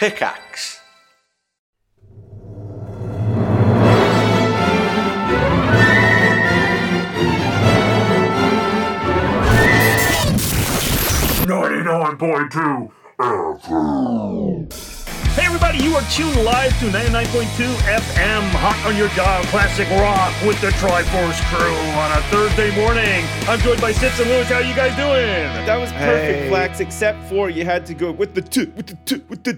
Pickaxe. Ninety-nine point two. Hey everybody, you are tuned live to 99.2 FM, hot on your dial, classic rock with the Triforce crew on a Thursday morning. I'm joined by Sips and Lewis. How you guys doing? That was perfect, Hey. Flax, except for you had to go with the t with the t with the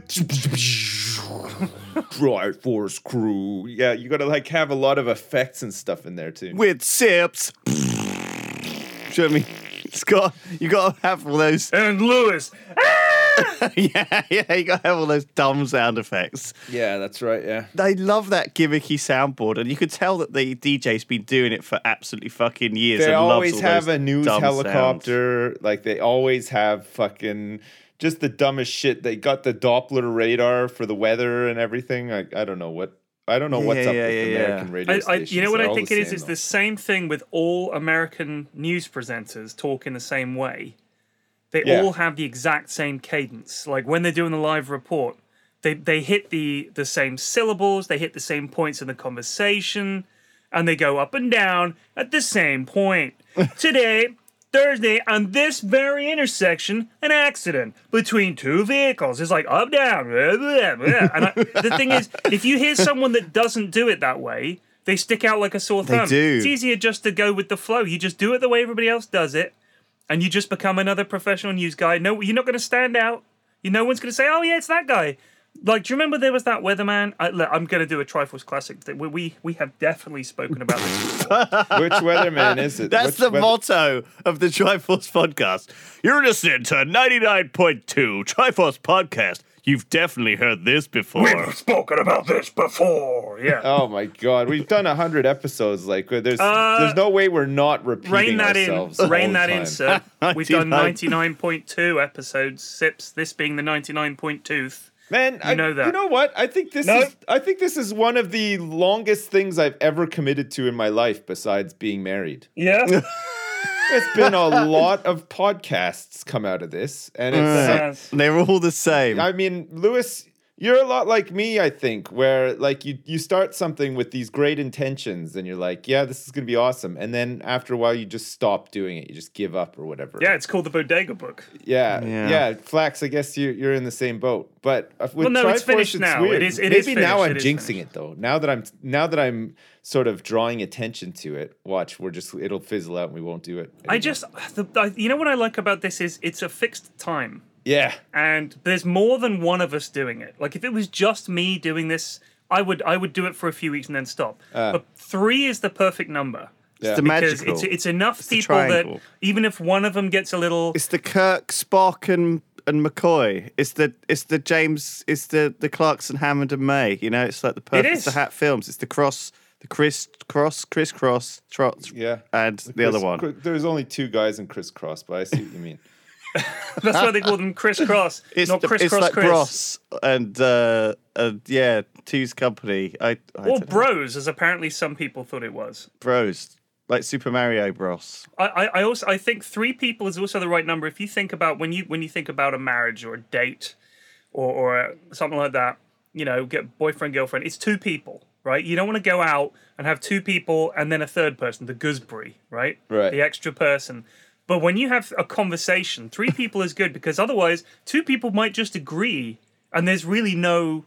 Dry Force crew. Yeah, you gotta like have a lot of effects and stuff in there too. with sips. Show me. It's got you got to have those. And Lewis. Ah! yeah, yeah. You got to have all those dumb sound effects. Yeah, that's right. Yeah. They love that gimmicky soundboard, and you could tell that the DJ's been doing it for absolutely fucking years. They and loves always all have a news dumb sounds. helicopter. Like they always have fucking just the dumbest shit. They got the Doppler radar for the weather and everything. I, I don't know what I don't know Yeah, what's up yeah, with yeah, American yeah. radio I, I, stations. you know what They're I think it is? same, It's the same thing with all American news presenters talk in the same way. They Yeah. all have the exact same cadence. Like when they're doing the live report, they they hit the the same syllables, they hit the same points in the conversation, and they go up and down at the same point. Today, Thursday, on this very intersection, an accident between two vehicles. It's like up, down, blah, blah, blah. and I, the thing is, if you hear someone that doesn't do it that way, they stick out like a sore thumb. They do. It's easier just to go with the flow. You just do it the way everybody else does it, and you just become another professional news guy. No, you're not going to stand out. You, no one's going to say, "Oh yeah, it's that guy." Like, do you remember there was that weatherman? I, look, I'm going to do a Triforce Classic. thing. We, we we have definitely spoken about this. Which weatherman is it? That's Which the weather- motto of the Triforce podcast. You're listening to 99.2 Triforce podcast. You've definitely heard this before. We've spoken about this before. Yeah. Oh my god, we've done a hundred episodes. Like, there's Uh, there's no way we're not repeating Rein that ourselves. in. all Rein the that in, sir. We've done 99.2 episodes, sips, this being the 99.2th. Man, I know that. You know what? I think this No. is. I think this is one of the longest things I've ever committed to in my life, besides being married. Yeah. It's been a lot of podcasts come out of this, and it's. Uh, yes. They're all the same. I mean, Lewis, you're a lot like me, I think, where like you you start something with these great intentions, and you're like, yeah, this is gonna be awesome, and then after a while, you just stop doing it, you just give up or whatever. Yeah, it's called the Bodega Book. Yeah, Yeah. yeah, Flax. I guess you you're in the same boat, but uh, with Well, no, it's Triforce, finished now. Weird. It is- it Maybe is now. I'm It is jinxing finished. it though. Now that I'm now that I'm sort of drawing attention to it, watch. We're just it'll fizzle out and we won't do it. I just, the, I, you know what I like about this is it's a fixed time. Yeah. and there's more than one of us doing it. Like if it was just me doing this, I would I would do it for a few weeks and then stop. Uh. but three is the perfect number. Yeah. it's the Because magical. it's it's enough the people that even if one of them gets a little It's the Kirk, Spock, and and McCoy. It's the it's the James. It's the the Clarkson, Hammond, and May. You know, it's like the perfect. It's the. Hat films. It's the cross, the Chris cross, crisscross, trot, Yeah. and the other Chris- one. Chris- There's only two guys in crisscross, but I see what you mean. that's why they call them crisscross, It's, not the, it's crisscross like Chris. Bros and uh, uh, yeah, Two's Company. I, I Or know. bros, as apparently some people thought it was. Bros, like Super Mario Bros. I, I, I also I think three people is also the right number. If you think about when you when you think about a marriage or a date or or something like that, you know, get boyfriend girlfriend. It's two people, right? You don't want to go out and have two people and then a third person, the gooseberry, right? Right. The extra person. But when you have a conversation, three people is good because otherwise, two people might just agree, and there's really no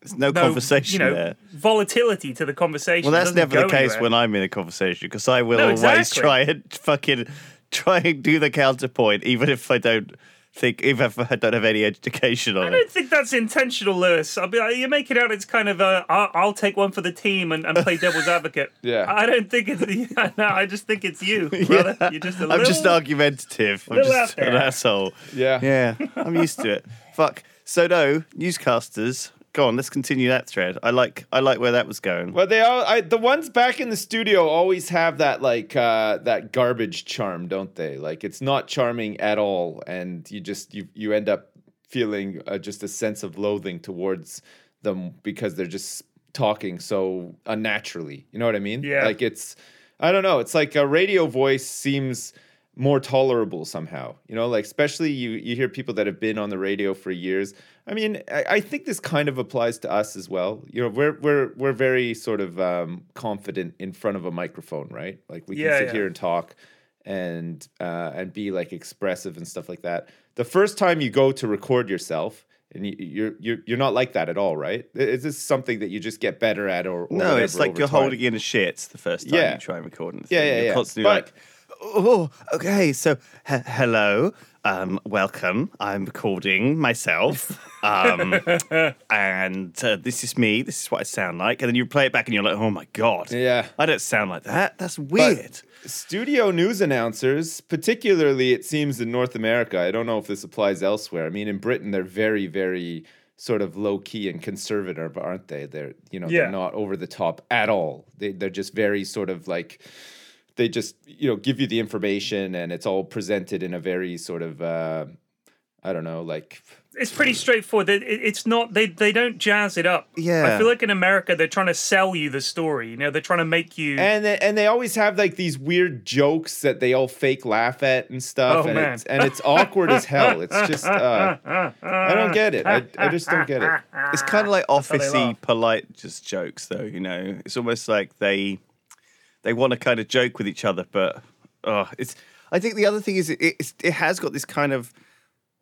There's no, no conversation you know, there. volatility to the conversation. Well, that's never the case anywhere. when I'm in a conversation because I will No, always exactly. try and fucking try and do the counterpoint, even if I don't think, if I don't have any education on it. I don't think that's intentional, Lewis. I'll be like, you make it out it's kind of a I'll, I'll take one for the team and, and play devil's advocate. Yeah. I don't think it's no, I just think it's you, brother. You're just a I'm just argumentative. I'm just an asshole. Yeah. Yeah, I'm used to it. Fuck. So no, newscasters. Go on, let's continue that thread. I like I like where that was going. Well, they all I, the ones back in the studio always have that like uh, that garbage charm, don't they? Like it's not charming at all, and you just you you end up feeling uh, just a sense of loathing towards them because they're just talking so unnaturally. You know what I mean? Yeah. Like it's I don't know. It's like a radio voice seems more tolerable somehow. You know, like especially you you hear people that have been on the radio for years. I mean, I, I think this kind of applies to us as well. You know, we're we're we're very sort of um, confident in front of a microphone, right? Like we can Yeah, sit yeah. here and talk and uh, and be like expressive and stuff like that. The first time you go to record yourself. And you, you're you're you're not like that at all, right? Is this something that you just get better at, or, or No, it's like you're time? holding in a shit the first time Yeah. you try and record it. Yeah, yeah, You're yeah. constantly But- like, oh, okay, so he- hello, um, welcome. I'm recording myself, um, and uh, this is me. This is what I sound like. And then you play it back, and you're like, oh my god, Yeah. I don't sound like that. That's weird. studio news announcers, particularly it seems in North America, I don't know if this applies elsewhere. I mean, in Britain, they're very, very sort of low key and conservative, aren't they? They're you know Yeah. they're not over the top at all. They they're just very sort of like they just you know give you the information and it's all presented in a very sort of uh, I don't know like It's pretty straightforward. It- it- It's not they they don't jazz it up. Yeah. I feel like in America they're trying to sell you the story. You know, they're trying to make you. and they, and they always have like these weird jokes that they all fake laugh at and stuff Oh, and man. it's and it's awkward as hell it's just uh, i don't get it I, I just don't get it It's kind of like how officey, polite, just jokes, though. You know, it's almost like they they want to kind of joke with each other, but oh, it's. I think the other thing is it it has got this kind of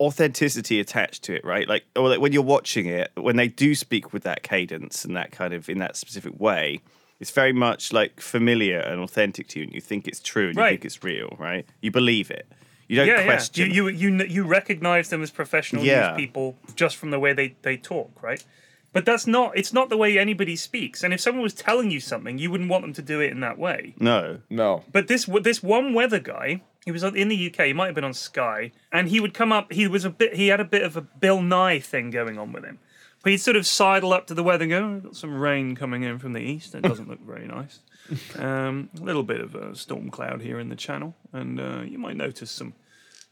authenticity attached to it, right? Like, or like when you're watching it, when they do speak with that cadence and that kind of in that specific way. It's very much like familiar and authentic to you, and you think it's true and you Right. think it's real, right? You believe it. You don't yeah, question. yeah. You, you you you recognize them as professional Yeah. news people just from the way they they talk, right? But that's not. It's not the way anybody speaks. And if someone was telling you something, you wouldn't want them to do it in that way. no. no But this this one weather guy, he was in the UK. He might have been on Sky, and he would come up. He was a bit. He had a bit of a Bill Nye thing going on with him. But he'd sort of sidle up to the weather and go, oh, "Got some rain coming in from the east. It doesn't look very nice. Um, a little bit of a storm cloud here in the channel, and uh, you might notice some."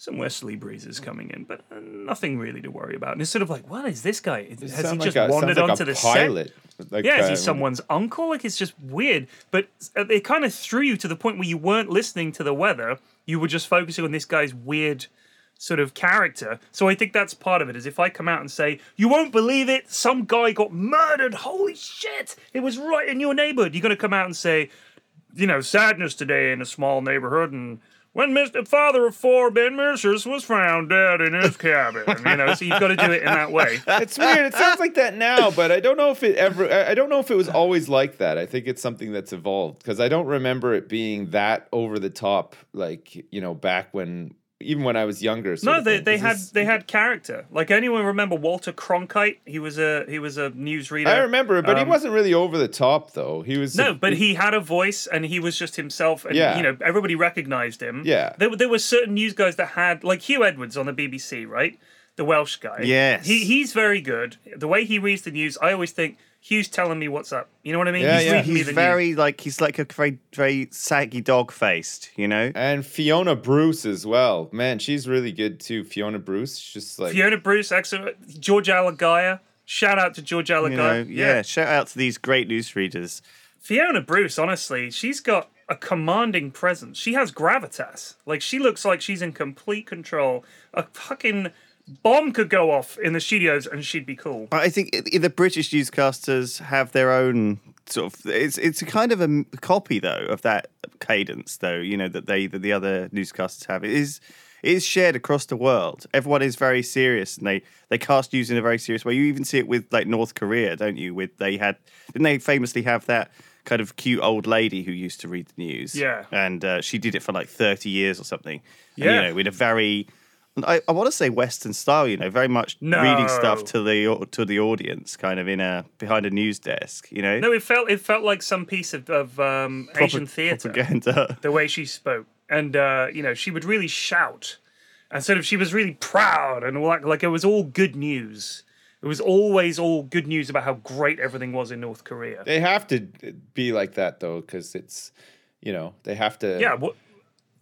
Some westerly breezes coming in, but uh, nothing really to worry about. And it's sort of like, what is this guy? Has he Sound just a, wandered like onto the set? like, Yeah, is he someone's uncle? Like it's just weird. But uh, it kind of threw you to the point where you weren't listening to the weather. You were just focusing on this guy's weird sort of character. So I think that's part of it. Is if I come out and say, "You won't believe it, some guy got murdered. Holy shit! It was right in your neighborhood." You're gonna come out and say, you know, sadness today in a small neighborhood and. When Mr. Father of four, Ben Mercers, was found dead in his cabin, you know, so you've got to do it in that way. it's weird it sounds like that now but i don't know if it ever I- i don't know if it was always like that i think it's something that's evolved because i don't remember it being that over the top like you know back when even when i was younger No, they, they had this- they had character. Like anyone remember Walter Cronkite? He was a he was a newsreader. i remember it but he Um, wasn't really over the top though he was No, but he had a voice and he was just himself, and Yeah. you know everybody recognized him. Yeah. there, were- there were certain news guys that had like Huw Edwards on the BBC, right? The Welsh guy. Yes. he he's very good. The way he reads the news, I always think Huw's telling me what's up. You know what I mean? Yeah, he's yeah. reading me He's the very news. like he's like a very very saggy dog faced, you know. and fiona bruce as well man she's really good too fiona bruce she's just like Fiona Bruce, excellent. George Alagiah. Shout out to George You know, Alagiah. yeah. Shout out to these great newsreaders. Fiona Bruce, honestly, she's got a commanding presence. She has gravitas. Like she looks like she's in complete control. A fucking bomb could go off in the studios and she'd be cool. But I think the British newscasters have their own sort of. It's it's a kind of a copy though of that cadence though. You know that they that the other newscasters have. It is it is shared across the world. Everyone is very serious and they they cast news in a very serious way. You even see it with like North Korea, don't you? With they had didn't they famously have that. Kind of cute old lady who used to read the news. Yeah. And uh, she did it for like 30 years or something. And, Yeah. you know, with a very I, I want to say Western style, you know, very much No. reading stuff to the to the audience, kind of in a behind a news desk, you know. No, it felt it felt like some piece of, of um, Asian theatre. propaganda. The way she spoke, and uh, you know, she would really shout, and sort of she was really proud, and like like it was all good news. It was always all good news about how great everything was in North Korea. they have to be like that though because it's you know they have to Yeah, what?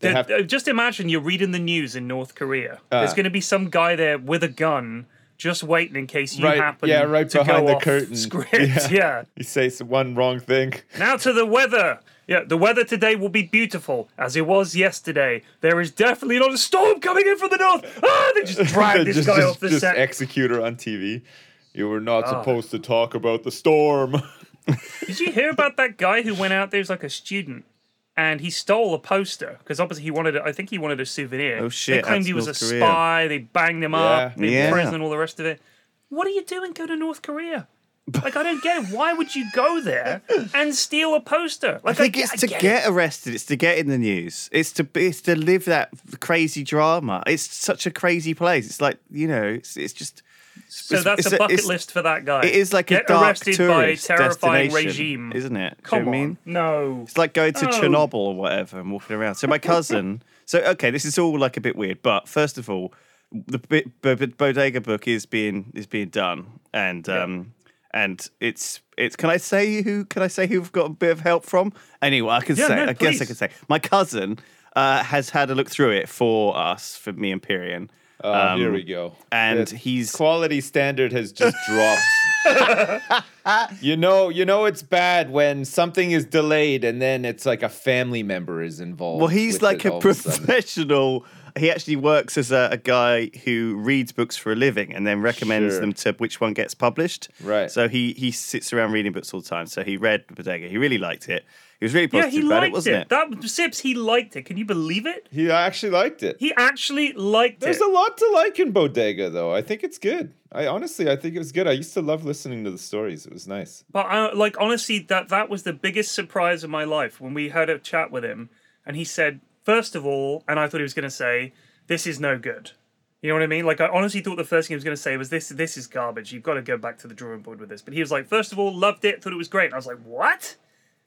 The- have- uh, just imagine you're reading the news in North Korea. There's Ah. going to be some guy there with a gun just waiting in case you Right, happen yeah, right to behind go the off curtain. script. Yeah. yeah. You say one wrong thing. Now to the weather. Yeah, the weather today will be beautiful as it was yesterday. There is definitely not a storm coming in from the north. Ah, they just drag this just, guy just, off the just set. executor on TV. You were not Ah. supposed to talk about the storm. Did you hear about that guy who went out there as like a student and he stole a poster because obviously he wanted, a, I think he wanted a souvenir. Oh, shit, They claimed he was North a Korea. spy. They banged him up Yeah. in Yeah. prison and all the rest of it. What are you doing? Go to North Korea. Like I don't get it. Why would you go there and steal a poster? Like I think get- it's to I get, it. arrested. It's to get in the news. It's to it's to live that crazy drama. It's such a crazy place. It's like you know. It's it's just. So that's a bucket list for that guy. It is like get a dark arrested tourist by a terrifying regime, isn't it? Do Come you know what I mean? no. It's like going to. Chernobyl or whatever and walking around. So my cousin. so okay, this is all like a bit weird, but first of all, the bo- bo- bodega book is being is being done, and um and it's it's. Can I say who? Can I say who I've got a bit of help from? Anyway, I can Yeah, say. no, I guess I can say my cousin. Uh, has had a look through it for us, for me and Pyrion. Oh, Um, here we go. and The he's- quality standard has just dropped. you know, you know it's bad when something is delayed and then it's like a family member is involved. Well, he's like a of a professional. He actually works as a, a guy who reads books for a living and then recommends Sure. them to which one gets published. Right. So he he sits around reading books all the time. So he read Bodega. He really liked it. He was really Yeah, he about liked it, wasn't it? That Sips, he liked it. Can you believe it? He actually liked it. He actually liked There's it. There's a lot to like in Bodega, though. I think it's good. I honestly, I think it was good. I used to love listening to the stories. It was nice. But uh, like honestly, that that was the biggest surprise of my life when we had a chat with him, and he said, first of all, and I thought he was going to say, "This is no good." You know what I mean? Like I honestly thought the first thing he was going to say was, "This this is garbage. You've got to go back to the drawing board with this." But he was like, first of all, loved it, thought it was great. And I was like, "What?"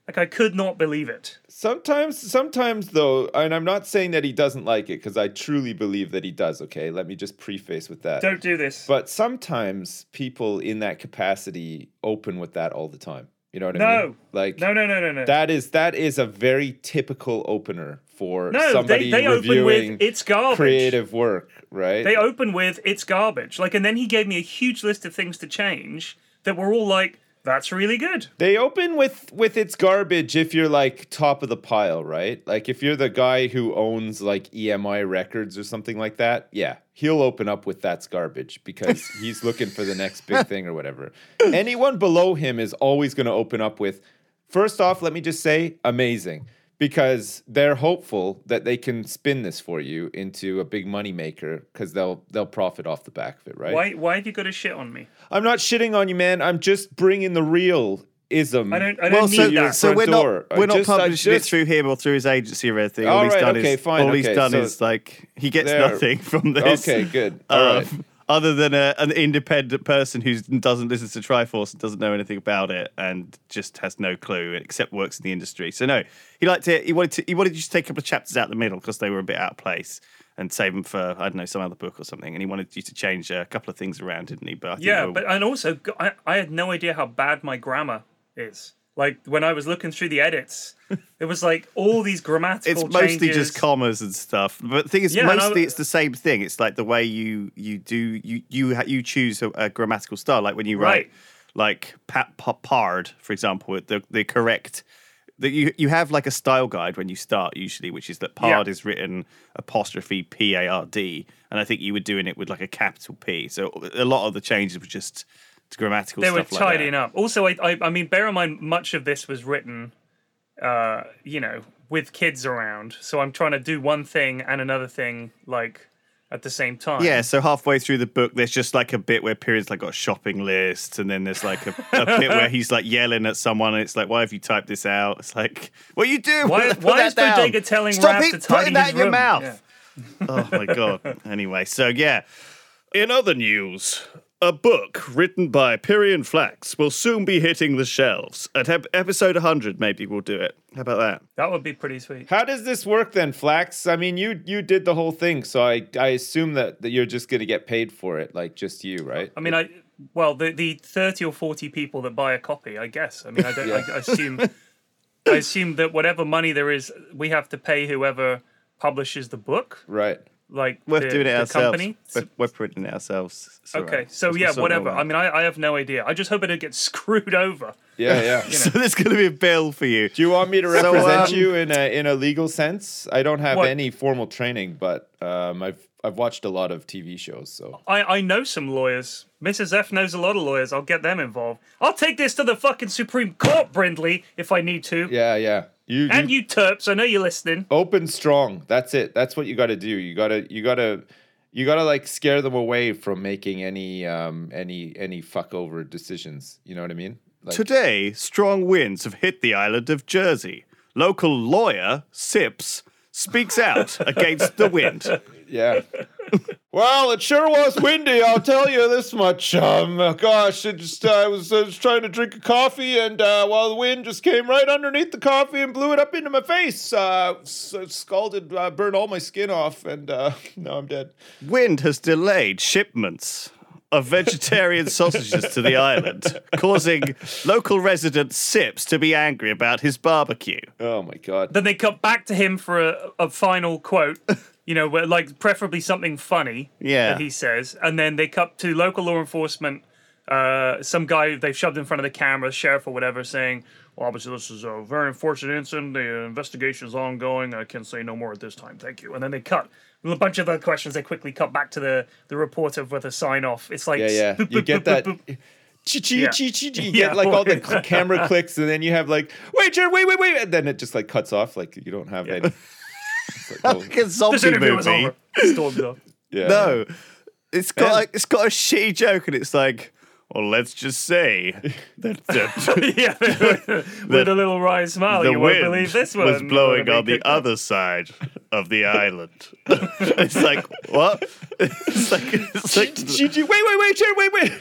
Like I could not believe it. Sometimes, sometimes though, and I'm not saying that he doesn't like it because I truly believe that he does. Okay, let me just preface with that. Don't do this. But sometimes people in that capacity open with that all the time. You know what I No. mean? Like no, no, no, no, no. that is that is a very typical opener for no, somebody they, they open reviewing with it's garbage. creative work, right? They open with it's garbage. Like, and then he gave me a huge list of things to change that were all like, that's really good. They open with with its garbage if you're like top of the pile, right? Like if you're the guy who owns like EMI records or something like that, yeah, he'll open up with that's garbage because he's looking for the next big thing or whatever. Anyone below him is always going to open up with first off, let me just say amazing because they're hopeful that they can spin this for you into a big money maker because they'll they'll profit off the back of it, right? Why? Why have you got to shit on me? I'm not shitting on you, man. I'm just bringing the real ism. I don't. I don't Well, need so, that. so front we're not door. I we're not just- I publishing just- it through him or through his agency or anything. All all he's done okay, is fine, all he's done so is like he gets there- nothing from this. Okay, good. All um, right. Other than a, an independent person who doesn't listen to Triforce and doesn't know anything about it and just has no clue except works in the industry. So no, he liked it. He wanted to. He wanted you to take a couple of chapters out the middle because they were a bit out of place and save them for I don't know some other book or something. And he wanted you to change a couple of things around, didn't he? But I think yeah, were- but and also I had no idea how bad my grammar is. Like when I was looking through the edits, it was like all these grammatical. it's mostly changes. just commas and stuff. But the thing is, Yeah, and I- mostly it's the same thing. It's like the way you you do you you you choose a, a grammatical style. Like when you write Right. like pa- pa- pard, for example, the the correct. That you you have like a style guide when you start usually, which is that pard Yeah. is written apostrophe p a r d, and I think you were doing it with like a capital P. So a lot of the changes were just grammatical they were like that. tidying up. Also, I, I, I mean, bear in mind, much of this was written, uh, you know, with kids around. So I'm trying to do one thing and another thing like at the same time. Yeah, so halfway through the book, there's just like a bit where Period's like got a shopping list, and then there's like a, a bit where he's like yelling at someone, and it's like, "Why have you typed this out?" It's like, "What are you do? Why- Put why that is down. Bodega telling Stop Raph it, to tidy putting that in your room?" mouth?" oh my god. Anyway, so yeah. In other news, a book written by Pyrion Flax will soon be hitting the shelves. At ep- episode 100, maybe we'll do it. How about that? That would be pretty sweet. How does this work then, Flax? I mean, you you did the whole thing, so I I assume that, that you're just going to get paid for it, like just you, right? I mean, I well, the the thirty or forty people that buy a copy, I guess. I mean, I don't. I, I assume. I assume that whatever money there is, we have to pay whoever publishes the book. Right. Like We're the, doing it ourselves. company. We're, we're printing it ourselves. It's Okay, right. so We're yeah, whatever. I mean, I, I have no idea. I just hope I don't get screwed over. Yeah, yeah. so there's going to be a bill for you. Do you want me to So, represent um, you in a in a legal sense? I don't have What? any formal training, but um, I've I've watched a lot of TV shows, so I, I know some lawyers. Mrs. F knows a lot of lawyers. I'll get them involved. I'll take this to the fucking Supreme Court, Brindley, if I need to. yeah, yeah. You, And you you terps, I know you're listening. open strong. That's it. That's what you got to do. You gotta you gotta you gotta like scare them away from making any um any any fuck over decisions. You know what I mean? Like, Today, strong winds have hit the island of Jersey. Local lawyer, Sips, speaks out against the wind. Yeah. Well, it sure was windy. I'll tell you this much. Um, gosh, it just uh, I was, I was trying to drink a coffee, and uh, well, the wind just came right underneath the coffee and blew it up into my face. Uh, s- scalded, uh, burned all my skin off, and uh, now I'm dead. Wind has delayed shipments of vegetarian sausages to the island, causing local resident Sips to be angry about his barbecue. Oh my god. Then they cut back to him for a, a final quote, you know, like preferably something funny Yeah. that he says. And then they cut to local law enforcement, uh, some guy they've shoved in front of the camera, sheriff or whatever, saying, well, obviously, this is a very unfortunate incident. The investigation is ongoing. I can say no more at this time. Thank you. And then they cut. With a bunch of other questions, they quickly cut back to the, the reporter with a sign off. It's like, Yeah, yeah. boop, You boop, get boop, that. boop, boop. Chi chi Yeah. You Yeah. get like all the camera clicks, and then you have like, wait, Jared, wait, wait, wait, and then it just like cuts off. Like you don't have any. It's like, a zombie This interview was movie. over. Stormed off. yeah. No, it's got Man. like, it's got a shitty joke, and it's like, well, let's just say that, uh, that yeah, with a little wry smile. you won't believe this one. was blowing on the other side of the island. it's like what? It's like it's like Chi chi. Wait, wait, wait, wait, wait.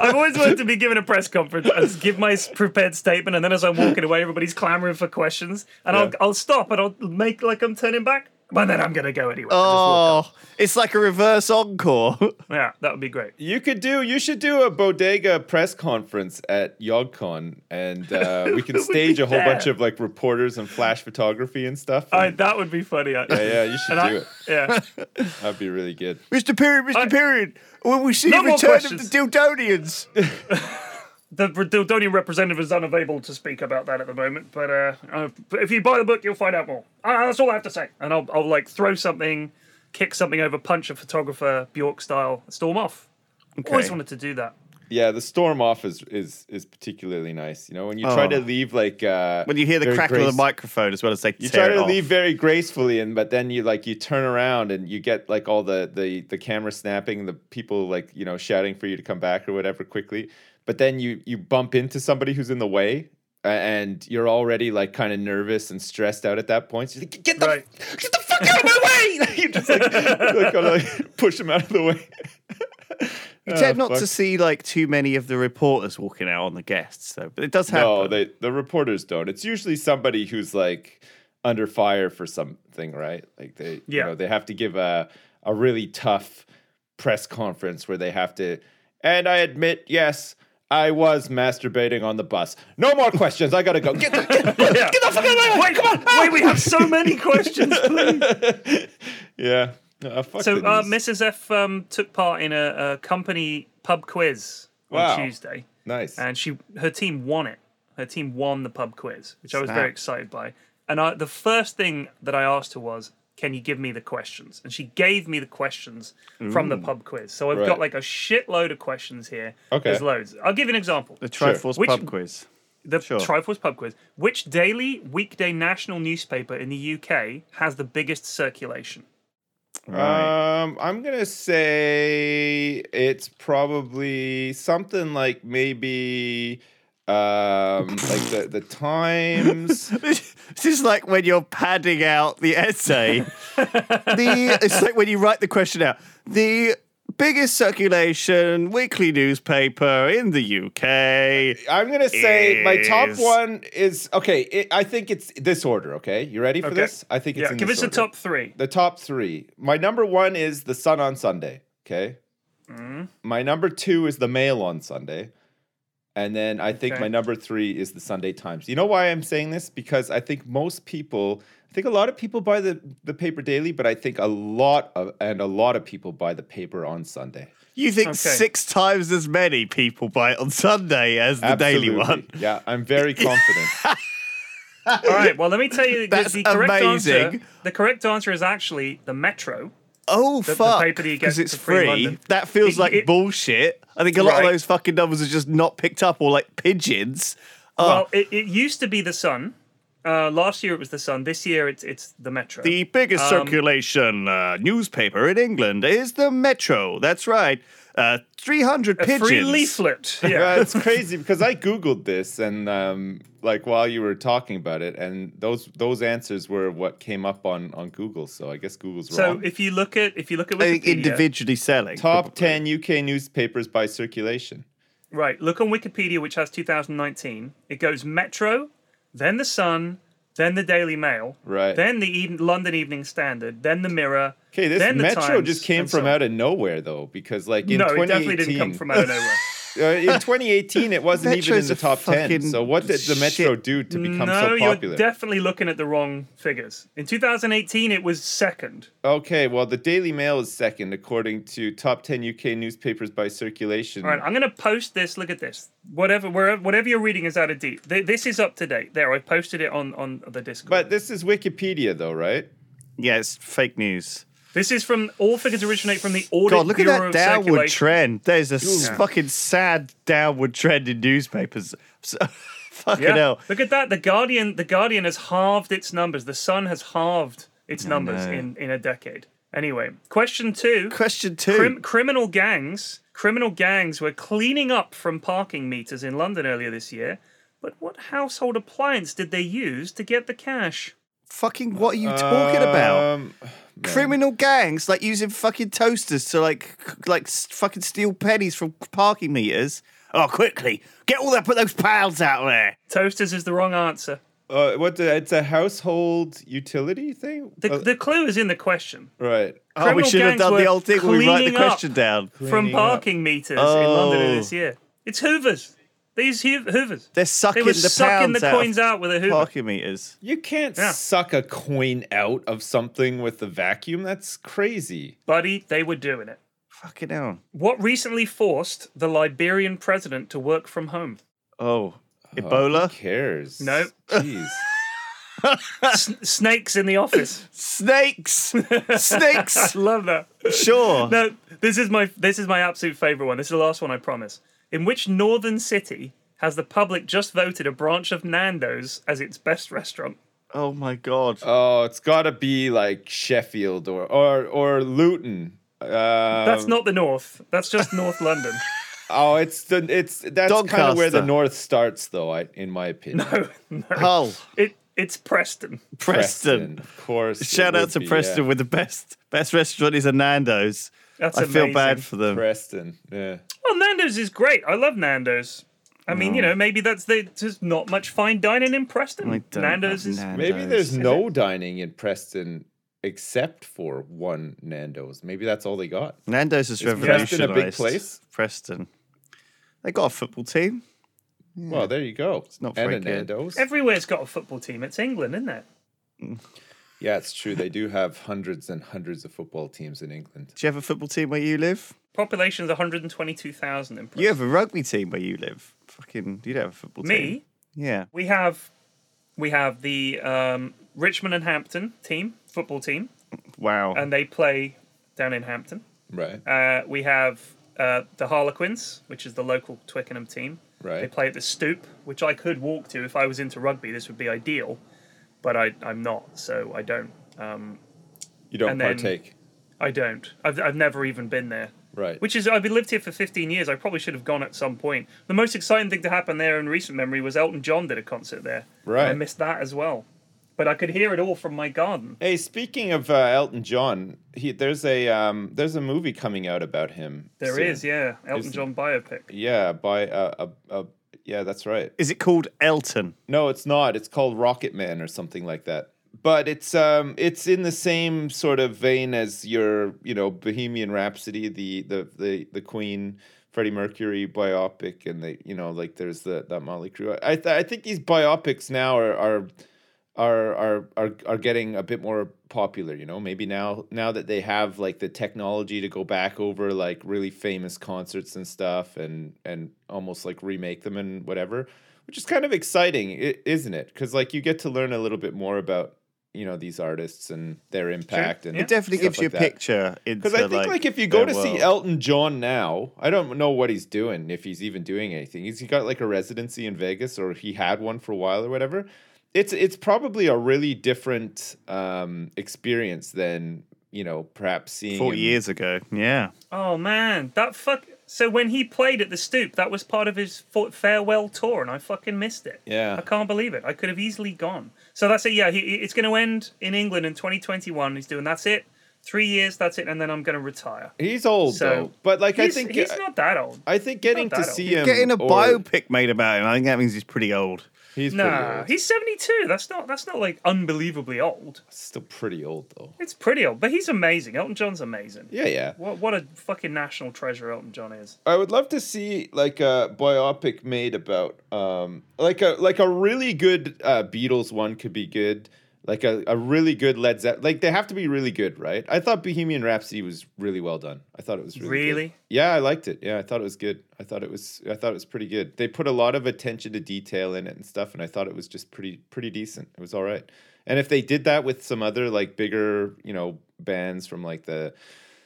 I've always wanted to be given a press conference and give my prepared statement, and then as I'm walking away, everybody's clamoring for questions, and I'll I'll stop and I'll make like I'm turning back, but then I'm gonna go anyway. Oh, it's like a reverse encore. yeah, that would be great. You could do. You should do a bodega press conference at YogCon, and uh, we can stage a whole there? bunch of like reporters and flash photography and stuff. I, that would be funny. Actually. yeah, yeah, you should do I, it. yeah, That'd be really good. Mr. Period, Mr. I- Period. When we see No the more return of the Dildonians. The Dildonian representative is unavailable to speak about that at the moment, but uh, uh, if you buy the book, you'll find out more. Uh, that's all I have to say. And I'll I'll like throw something, kick something over, punch a photographer Bjork style, storm off. Always wanted to do that. Yeah, the storm off is is is particularly nice. You know, when you try to Oh. leave like uh, When you hear the very crackle of the microphone as well as they you try to off. leave very gracefully, and but then you like you turn around and you get like all the the the camera snapping, the people like you know shouting for you to come back or whatever quickly. But then you you bump into somebody who's in the way, and you're already like kind of nervous and stressed out at that point. So you're like, get the Right. get the fuck out of my way! You just like, like, gotta, like push them out of the way. You tend Oh, not to see like too many of the reporters walking out on the guests, though. But it does happen. No, they the reporters don't. It's usually somebody who's like under fire for something, right? Like they, you Yeah. know, they have to give a a really tough press conference where they have to. And I admit, yes, I was masturbating on the bus. No more questions. I gotta go. Get the, get, Yeah. get the fuck out of my way. Wait, Come on. wait, we have so many questions, please. Yeah. Uh, So, uh. Mrs. F um, took part in a, a company pub quiz on Wow. Tuesday, nice. and she her team won it. Her team won the pub quiz, which I was very excited by. And I, the first thing that I asked her was, "Can you give me the questions?" And she gave me the questions from the pub quiz. So I've Right. got like a shitload of questions here. Okay. There's loads. I'll give you an example. the Triforce Which- pub quiz. The Sure. Triforce pub quiz. Which daily weekday national newspaper in the UK has the biggest circulation? Right. Um, I'm gonna say it's probably something like maybe um like the the Times. this is like when you're padding out the essay. the it's like when you write the question out. The biggest circulation weekly newspaper in the UK. I'm gonna say my top one is okay. It, I think it's this order. Okay, you ready for Okay. this? I think it's Yeah, in give this us the top three. The top three. My number one is the Sun on Sunday. Okay. Mm-hmm. My number two is the Mail on Sunday. And then I think Okay. my number three is the Sunday Times. You know why I'm saying this? Because I think most people, I think a lot of people buy the, the paper daily, but I think a lot of, and a lot of people buy the paper on Sunday. You think Okay. six times as many people buy it on Sunday as the daily one? Yeah, I'm very confident. All right. Well, let me tell you That's the correct answer. amazing. The correct answer is actually the Metro. Oh the fuck! Because it's free free. That feels It- like it- bullshit. I think a lot Right. of those fucking numbers are just not picked up, or like pigeons. Oh, Well, it, it used to be the Sun. Uh, last year it was the Sun. This year it's it's the Metro. the biggest um, circulation uh, newspaper in England is the Metro. That's right. Uh, Three hundred a pigeons. free leaflet. yeah, Yeah. it's crazy because I googled this and um, like while you were talking about it, and those those answers were what came up on on Google. So I guess Google's so wrong. So if you look at if you look at I Wikipedia, individually selling. Top probably. ten UK newspapers by circulation. right? Look on Wikipedia, which has 2019. It goes Metro, then the Sun, then the Daily Mail, Right. Then the Eden, London Evening Standard, then the Mirror. Okay, this then the Metro Times, just came from so out of nowhere though, because like in no, it definitely didn't come from out of nowhere. uh, in 2018 it wasn't even in the top 10. So what did the Metro shit. do to become no, so popular? you're definitely looking at the wrong figures. In 2018, it was second. okay, well the Daily Mail is second according to top 10 UK newspapers by circulation. All right, I'm going to post this. Look at this. Whatever, wherever, whatever you're reading is out of date. Th- This is up to date. There, I posted it on on the Discord. But this is Wikipedia though, right? Yeah, it's fake news. This is from all figures originate from the Audit God, look at Bureau that downward trend. There's a s- Yeah. fucking sad downward trend in newspapers. Fucking Yeah, hell. look at that. The Guardian, the Guardian has halved its numbers. The Sun has halved its numbers in in a decade. Anyway, question two. Question two. Crim- criminal gangs, criminal gangs were cleaning up from parking meters in London earlier this year. But what household appliance did they use to get the cash? Fucking what are you talking about? Um, Criminal gangs like using fucking toasters to like c- like s- fucking steal pennies from parking meters. Oh, quickly get all that, put those pounds out there. Toasters is the wrong answer. uh, what the, it's a household utility thing? The, Uh, the clue is in the question. right. Oh, we Criminal should have gangs done the were old thing where we write the cleaning up question down. From Cleaning up. parking meters in London Oh. this year. It's Hoovers. These Hoovers. They're They sucking were the sucking pounds the coins out with a Hoover. parking meters. You can't Yeah. suck a coin out of something with a vacuum. That's crazy. Buddy, they were doing it. Fucking hell. What recently forced the Liberian president to work from home? Oh, oh Ebola. Who cares? No. Jeez. S- snakes in the office. snakes, snakes. Love that. Sure. No, this is my this is my absolute favorite one. This is the last one I promise. In which northern city has the public just voted a branch of Nando's as its best restaurant? Oh my god. oh, it's got to be like Sheffield or or or Luton. Um, That's not the north. That's just North London. Oh, it's the it's that's kind of where the north starts, though. I, in my opinion. No, no. Hull, It it's Preston. Preston. of course. Shout out to be, Preston yeah. with the best best restaurant is a Nando's. That's I feel bad for them. Preston. Yeah. Well, Nando's is great. I love Nando's. I mean, you mm. know, maybe that's the, there's not much fine dining in Preston. I don't Nando's have is Nando's. Maybe there's no dining in Preston except for one Nando's. Maybe that's all they got. Nando's is Preston a big place? Preston. They got a football team. Well, there you go. It's not and a. Nando's. everywhere's got a football team. It's England, isn't it? Mm. Yeah, it's true. They do have hundreds and hundreds of football teams in England. Do you have a football team where you live? Population's 122,000 in Preston. You have a rugby team where you live. Fucking, you don't have a football team. Me, Yeah. we have we have the um, Richmond and Hampton team football team, Wow. and they play down in Hampton. Right. Uh, we have uh, the Harlequins, which is the local Twickenham team. Right. They play at the Stoop, which I could walk to if I was into rugby. This would be ideal, but I, I'm not, so I don't. Um, You don't partake. I don't. I've, I've never even been there. Right. Which is, I've lived here for 15 years. I probably should have gone at some point. The most exciting thing to happen there in recent memory was Elton John did a concert there. Right. I missed that as well. But I could hear it all from my garden. Hey, speaking of uh, Elton John, he there's a um, there's a movie coming out about him. There soon. is, yeah. Elton Is- John biopic. Yeah, by a, a, a yeah, that's right. Is it called Elton? No, it's not. It's called Rocket Man or something like that. But it's um it's in the same sort of vein as your you know Bohemian Rhapsody, the the the the Queen Freddie Mercury biopic, and they, you know, like there's the that Mötley Crüe. I th- I think these biopics now are are are are are are getting a bit more popular. You know, maybe now now that they have like the technology to go back over like really famous concerts and stuff, and and almost like remake them and whatever, which is kind of exciting, isn't it? Because like you get to learn a little bit more about you know these artists and their impact and It definitely gives you a that. picture because I think like, if you go to their see. Elton John now, I don't know what he's doing if he's even doing anything. He's he got like a residency in Vegas or he had one for a while or whatever. It's it's probably a really different um, experience than you know perhaps seeing four him- years ago, yeah. Oh man, that fuck. So when he played at the Stoop, that was part of his farewell tour, and I fucking missed it. Yeah. I can't believe it. I could have easily gone. So that's it. Yeah, he, it's going to end in England in 2021. He's doing that's it. Three years, that's it, and then I'm going to retire. He's old So, though, but like I think he's not that old. I think getting to old. see him Getting a or- biopic made about him, I think that means he's pretty old. He's Nah, he's 72. That's not that's not like unbelievably old. still pretty old though. It's pretty old, but he's amazing. Elton John's amazing. Yeah, yeah. What what a fucking national treasure Elton John is. I would love to see like a biopic made about um like a like a really good uh Beatles one could be good. Like a, a really good Led Zeppelin. Like they have to be really good, right? I thought Bohemian Rhapsody was really well done. I thought it was really good. Really? Yeah, I liked it. Yeah, I thought it was good. I thought it was I thought it was pretty good. They put a lot of attention to detail in it and stuff, and I thought it was just pretty pretty decent. It was all right. And if they did that with some other like bigger, you know, bands from like the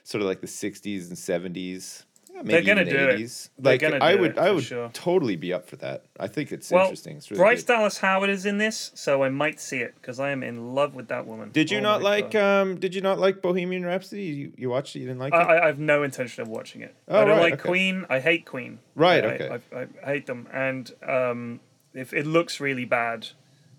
sort of like the '60s and '70s, maybe gonna even do it. 80s, They're like gonna I would it, I would sure. totally be up for that. I think it's Well, interesting. It's really Bryce good. Dallas Howard is in this, so I might see it because I am in love with that woman. Did you Oh not like God. um did you not like Bohemian Rhapsody? You, you watched it, you didn't like I, it? I I have no intention of watching it. Oh, I don't right, like okay. Queen. I hate Queen. Right, I, okay. I, I, I hate them, and um, if it looks really bad.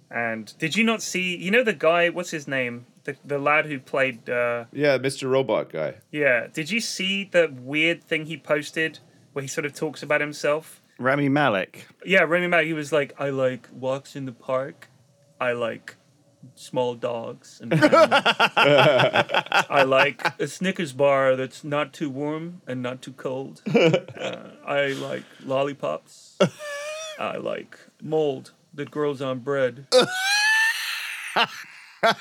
And did you not see? You know the guy? What's his name? The the lad who played. Uh, yeah, Mr. Robot guy. yeah. Did you see the weird thing he posted where he sort of talks about himself? Rami Malek. Yeah, Rami Malek. He was like, I like walks in the park. I like small dogs. And I like a Snickers bar that's not too warm and not too cold. Uh, I like lollipops. I like mold that grows on bread.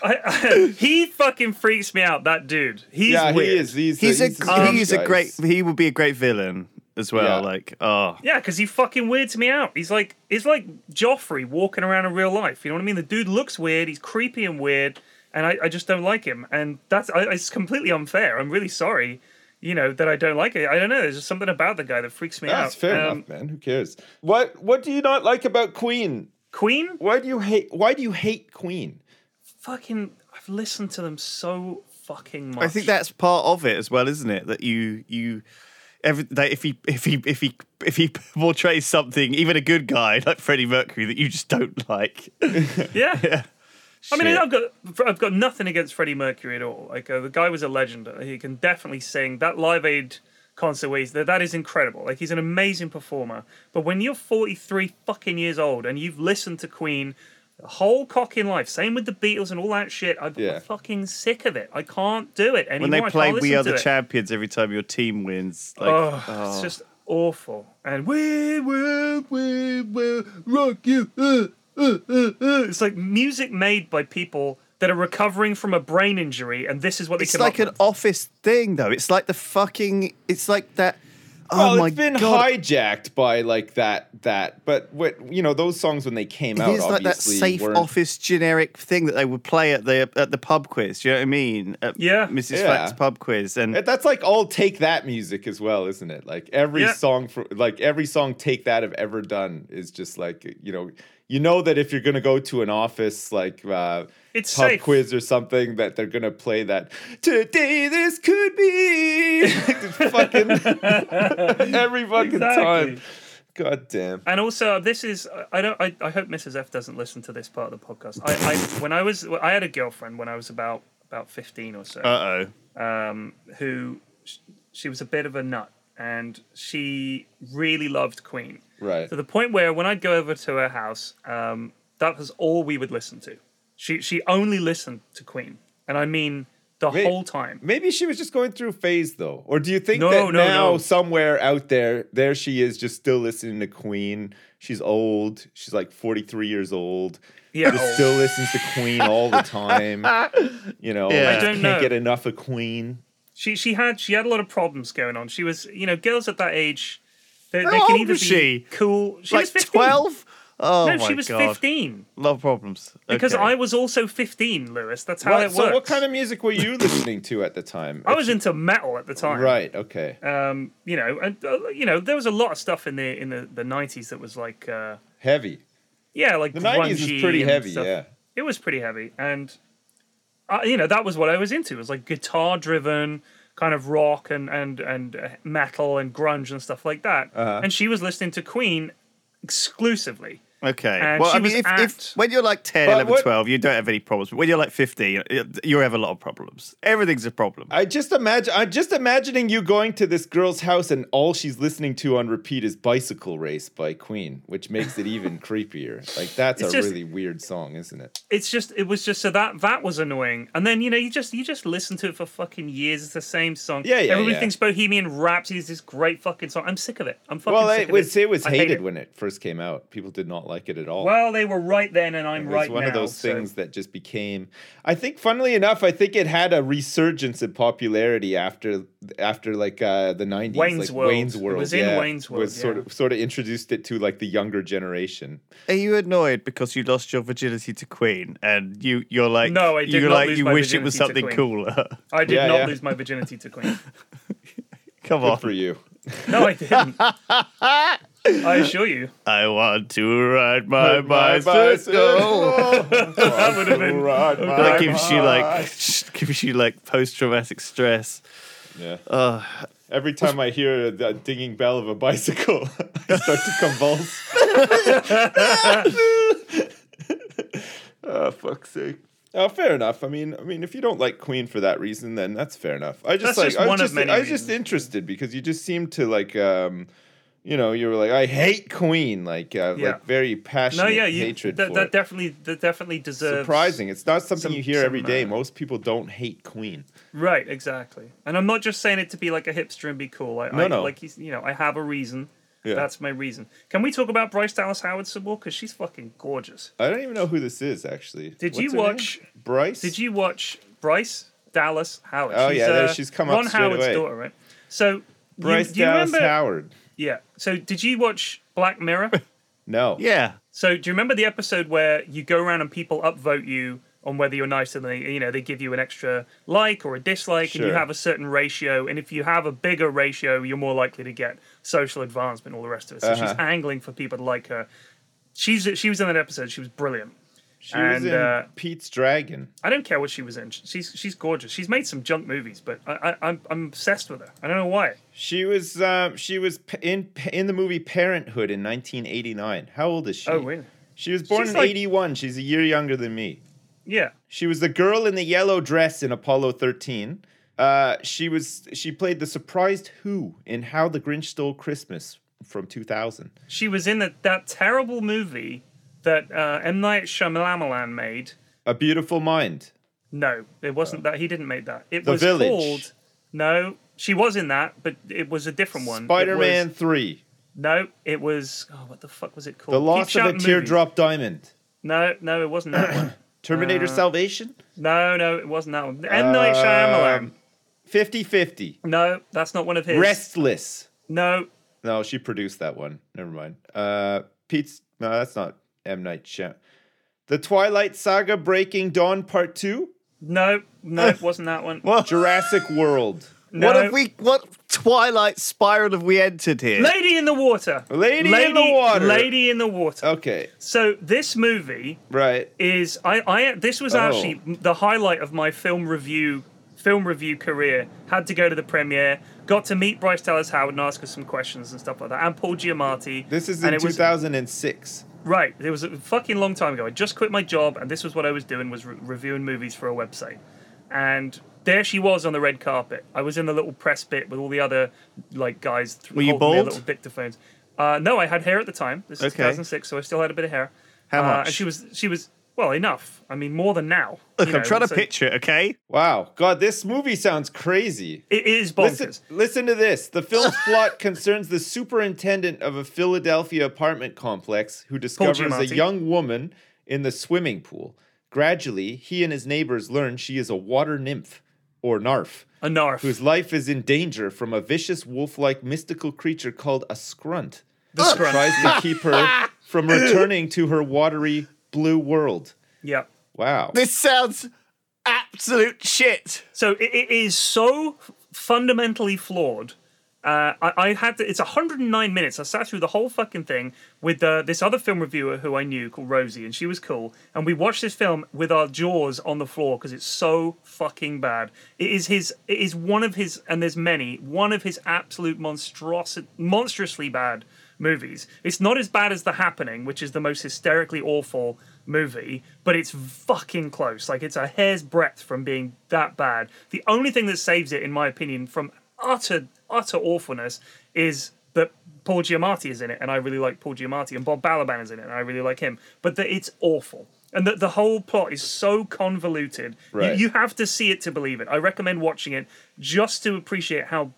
I, I, he fucking freaks me out. That dude. He's yeah, weird. he is. He's He's a strange he's a great he would be a great villain as well. Yeah. Like oh Yeah, because he fucking weirds me out. He's like he's like Joffrey walking around in real life. You know what I mean? The dude looks weird. He's creepy and weird, and I, I just don't like him. And that's I, it's completely unfair. I'm really sorry. You know that I don't like it. I don't know. There's just something about the guy that freaks me That's out. fair Um, enough, man. Who cares? What What do you not like about Queen? Queen, Why do you hate Why do you hate Queen? Fucking. I've listened to them so fucking much. I think that's part of it as well, isn't it? That you you every that if he if he if he if he portrays something, even a good guy like Freddie Mercury that you just don't like. yeah. yeah. I mean, I've got I've got nothing against Freddie Mercury at all. Like uh, the guy was a legend. He can definitely sing. That Live Aid concert where he's that that is incredible. Like he's an amazing performer. But when you're 43 fucking years old and you've listened to Queen the whole cocking life, same with the Beatles and all that shit, I'm Yeah. fucking sick of it. I can't do it anymore. when they I play can't "We listen Are the it. Champions" every time your team wins, like Oh, oh. it's just awful. And we will, we will rock you. Uh, uh, uh, uh. It's like music made by people that are recovering from a brain injury, and this is what they it's come like up an with. office thing, though. It's like the fucking. It's like that. Oh well, my it's been god! hijacked by like that that. But what you know, those songs when they came It out, is like that safe weren't- office generic thing that they would play at the at the pub quiz. Do you know what I mean? At Yeah. Mrs. Yeah. Flax's pub quiz, and That's like all take that music as well, isn't it? Like every Yeah. song for like every song take that have ever done is just like you know you know that if you're gonna go to an office like uh It's pub safe. quiz or something that they're gonna play that today this could be fucking every fucking Exactly. time. God damn. And also, this is I don't I, I hope Mrs. F doesn't listen to this part of the podcast. I, I when I was I had a girlfriend when I was about about fifteen or so. uh oh, um, who she was a bit of a nut and she really loved Queen Right. to the point where when I'd go over to her house, um, that was all we would listen to. She she only listened to Queen, and I mean the Wait. whole time. Maybe she was just going through a phase though. Or do you think No, that no, now no. somewhere out there, there she is just still listening to Queen. She's old. She's like 43 years old. Yeah, Just old. still listens to Queen all the time. You know, Yeah. I don't can't know. get enough of Queen. She she had she had a lot of problems going on. She was you know girls at that age, they, How they can old either was be she? cool. She like was 15. twelve. Oh No, my she was god, 15 love problems. because I was also 15, Lewis. That's how What, it so what kind of music were you listening to at the time? I was into metal at the time. Right, okay. Um, you know, and uh, you know, there was a lot of stuff in the in the, the 90s that was like uh Heavy. yeah, like The 90s was pretty heavy, stuff. yeah. It was pretty heavy and uh, you know, that was what I was into. It was like guitar driven kind of rock and and and metal and grunge and stuff like that. Uh-huh. And she was listening to Queen exclusively. Okay. And well, she I mean, was if, at- if when you're like 10, But 11, what- 12, you don't have any problems. But when you're like 15, you have a lot of problems. Everything's a problem. I just imagine I'm just imagining you going to this girl's house and all she's listening to on repeat is Bicycle Race by Queen, which makes it even creepier. Like that's It's a just- really weird song, isn't it? it's just it was just so that that was annoying and then you know you just you just listen to it for fucking years it's the same song Yeah, yeah, everybody yeah. thinks bohemian rhapsody is this great fucking song i'm sick of it i'm fucking Well, sick it of was it. it was I hate hated it. when it first came out. People did not like it at all. well they were right then and i'm It was right one now of those so- things that just became. I think, funnily enough, I think it had a resurgence in popularity after after like uh, the nineties. Wayne's like World. Wayne's World. It World. was in Wayne's World, Was sort of sort of introduced it to like the younger generation. Are you annoyed because you lost your virginity to Queen and you you're like No, I did you're not like lose you my wish it was virginity something to cooler. i did Yeah, not yeah. lose my virginity to queen Come Good on. for you. no i didn't i assure you I want to ride my My bicycle. that would have been Ride my That gives you like bike. gives you like post traumatic stress. Yeah. Uh, Every time I hear the dinging bell of a bicycle, I start to convulse. oh, fuck's sake. Oh, fair enough. I mean, I mean, if you don't like Queen for that reason, then that's fair enough. I just That's like just I was one of just many I was just interested because you just seemed to like um you know, you were like, I hate Queen, like uh, Yeah. like very passionate no yeah you hatred that, that it. definitely that definitely deserves Surprising. It's not something some- you hear every day. uh, Most people don't hate Queen. Right, exactly. And I'm not just saying it to be like a hipster and be cool. I, No, I, no. Like he's, you know, I have a reason. Yeah. That's my reason. Can we talk about Bryce Dallas Howard some more? Because she's fucking gorgeous. I don't even know who this is actually. Did What's you her name? watch- Bryce? Did you watch Bryce Dallas Howard? Oh, yeah, uh, she's come up Ron Howard's away. daughter, right? So Bryce you, do you Dallas remember? Howard. Yeah. So did you watch Black Mirror? No. yeah. So do you remember the episode where you go around and people upvote you on whether you're nice and they you know they give you an extra like or a dislike and you have a certain ratio and if you have a bigger ratio you're more likely to get social advancement all the rest of it. So she's Uh-huh. angling for people to like her. She's she was in that episode. She was brilliant. She was in uh, Pete's Dragon. I don't care what she was in. She's she's gorgeous. She's made some junk movies, but I, I I'm I'm obsessed with her. I don't know why. She was um, she was in in the movie Parenthood in 1989. How old is she? Oh really? She was born She's in like- 81. She's a year younger than me. Yeah. She was the girl in the yellow dress in Apollo 13. Uh, she was she played the surprised Who in How the Grinch Stole Christmas from 2000. She was in that that terrible movie that uh, M Night Shyamalan made. A Beautiful Mind. No, it wasn't that. He didn't make that. It The was Village. called. No, she was in that, but it was a different one. It Spider-Man 3. No, it was. Oh, what the fuck was it called? The Keep Loss of a movies. Teardrop Diamond. No, no, it wasn't that one. Terminator Uh, Salvation. No, no, it wasn't that one. M Night Shyamalan. Um, 50-50. No, that's not one of his. Restless. No, No, she produced that one. Never mind. Uh, Pete's. No, that's not M Night Shyam. The Twilight Saga: Breaking Dawn Part Two. no, no, it wasn't that one. What? Jurassic World. No. What have we? What twilight spiral have we entered here? Lady in the Water. Lady in the Water. Lady in the Water. Okay, So this movie right. is I, I this was Oh. actually the highlight of my film review film review career. Had to go to the premiere, got to meet Bryce Dallas Howard and ask her some questions and stuff like that, and Paul Giamatti. This is and in it was 2006. Right. It was a fucking long time ago. I just quit my job, and this was what I was doing was re- reviewing movies for a website, and. There she was on the red carpet. I was in the little press bit with all the other like guys. th- Were you holding their bald? little dictaphones. Uh, no, I had hair at the time. This is Okay. 2006, so I still had a bit of hair. How Uh, much? and she was she was Well, enough. I mean, more than now. Look, I'm know, trying to so picture it. Okay, Wow, God, this movie sounds crazy. It is bonkers. Listen, listen to this. The film's plot concerns the superintendent of a Philadelphia apartment complex who discovers a young woman in the swimming pool. Gradually, he and his neighbors learn she is a water nymph, or narf, A narf. whose life is in danger from a vicious wolf like mystical creature called a scrunt. the scrunt. Tries to keep her from returning to her watery blue world. yeah. Wow. this sounds absolute shit. So it, it is so fundamentally flawed. Uh, I, I had to, it's 109 minutes. I sat through the whole fucking thing with uh, this other film reviewer who I knew called Rosie, and she was cool. And we watched this film with our jaws on the floor because it's so fucking bad. It is his. It is one of his, and there's many. One of his absolute monstros- monstrously bad movies. It's not as bad as The Happening, which is the most hysterically awful movie, but it's fucking close. Like it's a hair's breadth from being that bad. The only thing that saves it, in my opinion, from utter utter awfulness is that Paul Giamatti is in it, and I really like Paul Giamatti, and Bob Balaban is in it, and I really like him. But that it's awful. And that the whole plot is so convoluted. You- Right. you have to see it to believe it. I recommend watching it just to appreciate how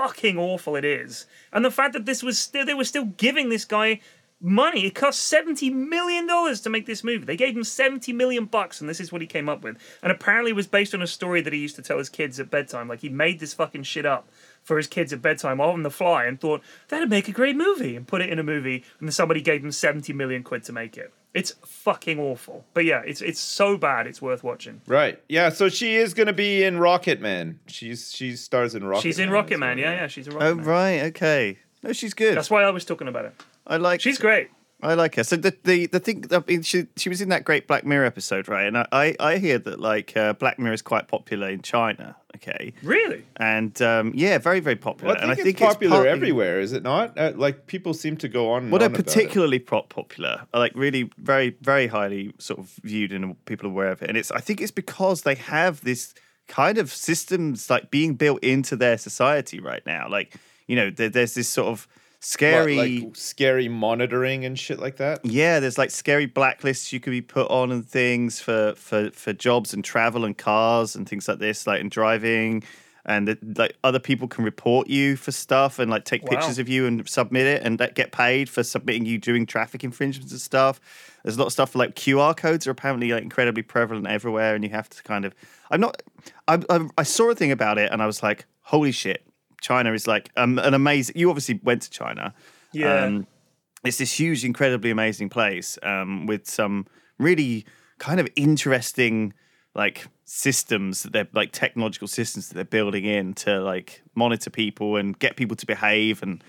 fucking awful it is. And the fact that this was still they were still giving this guy money. It cost seventy million dollars to make this movie. They gave him seventy million bucks, and this is what he came up with. And apparently, it was based on a story that he used to tell his kids at bedtime. Like he made this fucking shit up for his kids at bedtime on the fly, and thought that'd make a great movie, and put it in a movie. And then somebody gave him seventy million quid to make it. It's fucking awful. But yeah, it's it's so bad. It's worth watching. Right. Yeah. So she is going to be in Rocket Man. She's she stars in Rocket. She's in Man Rocket Man. Yeah, yeah, she's a Rocket Oh Man. right, okay. No, she's good. That's why I was talking about it. I like. She's great. I like her. So the the the thing, I mean, she she was in that great Black Mirror episode, right? And I I, I hear that like uh, Black Mirror is quite popular in China. Okay, Really? and um, yeah, very very popular. Well, I think and I it's think popular partly- everywhere, is it not? Uh, like people seem to go on. And Well, they're on about it. particularly pro- popular, like really very very highly sort of viewed and people are aware of it. And it's I think it's because they have this kind of systems like being built into their society right now. Like you know, there, there's this sort of What, scary. like scary monitoring and shit like that. Yeah, there's like scary blacklists you could be put on and things for for for jobs and travel and cars and things like this, like and driving, and that, like other people can report you for stuff and like take Wow. pictures of you and submit it and get paid for submitting you doing traffic infringements and stuff. There's a lot of stuff like QR codes are apparently like incredibly prevalent everywhere, and you have to kind of. I'm not. I I, I saw a thing about it and I was like, holy shit. China is like um, an amazing. You obviously went to China. Yeah. Um, it's this huge, incredibly amazing place um, with some really kind of interesting like systems that they're like technological systems that they're building in to like monitor people and get people to behave and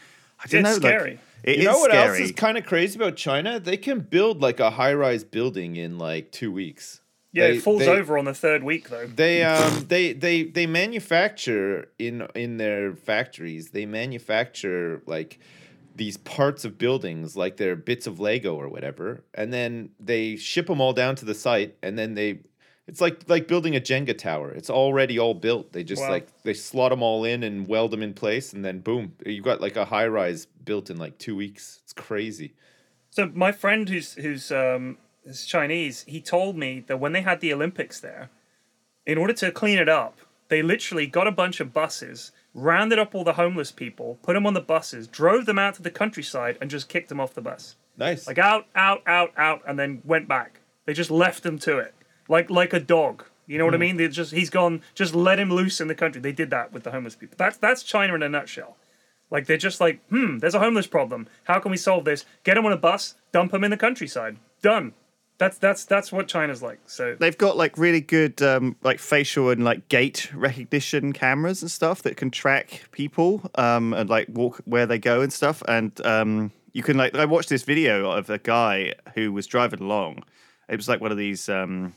I don't It's know. scary. Like, it you know what scary. else is kind of crazy about China? They can build like a high-rise building in like two weeks. Yeah, They- it falls they- over on the third week though. They um they they they manufacture in in their factories. They manufacture like these parts of buildings like they're bits of Lego or whatever, and then they ship them all down to the site, and then they. It's like like building a Jenga tower. It's already all built. They just Wow. like they slot them all in and weld them in place, and then boom, you got like a high rise built in like two weeks. It's crazy. So my friend who's who's um is Chinese, he told me that when they had the Olympics there, in order to clean it up, they literally got a bunch of buses, rounded up all the homeless people, put them on the buses, drove them out to the countryside, and just kicked them off the bus. Nice. Like out, out, out, out, and then went back. They just left them to it, like like a dog. You know what I mean? They just he's gone. Just let him loose in the country. They did that with the homeless people. That's that's China in a nutshell. Like they're just like, hmm, there's a homeless problem. How can we solve this? Get them on a bus, dump them in the countryside. Done. That's that's that's what China's like. So They've got like really good um, like facial and like gait recognition cameras and stuff that can track people um, and like walk where they go and stuff. And um, you can like I watched this video of a guy who was driving along. It was like one of these, um,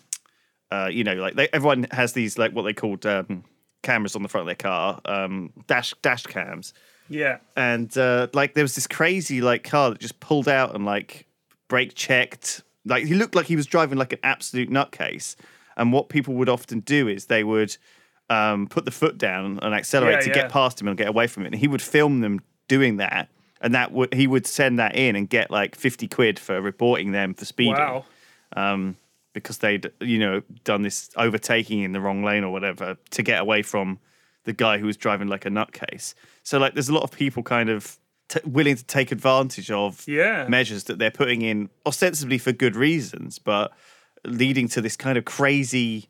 uh, you know, like they, everyone has these like what they called um, cameras on the front of their car, um, dash dash cams yeah, and uh, like there was this crazy like car that just pulled out and like brake checked. Like he looked like he was driving like an absolute nutcase. And what people would often do is they would um, put the foot down and accelerate Yeah, to yeah. get past him and get away from it. And he would film them doing that, and that would he would send that in and get like fifty quid for reporting them for speeding. Wow. um, because they'd you know done this overtaking in the wrong lane or whatever to get away from the guy who was driving like a nutcase. So like, there's a lot of people kind of t- willing to take advantage of Yeah. measures that they're putting in ostensibly for good reasons, but leading to this kind of crazy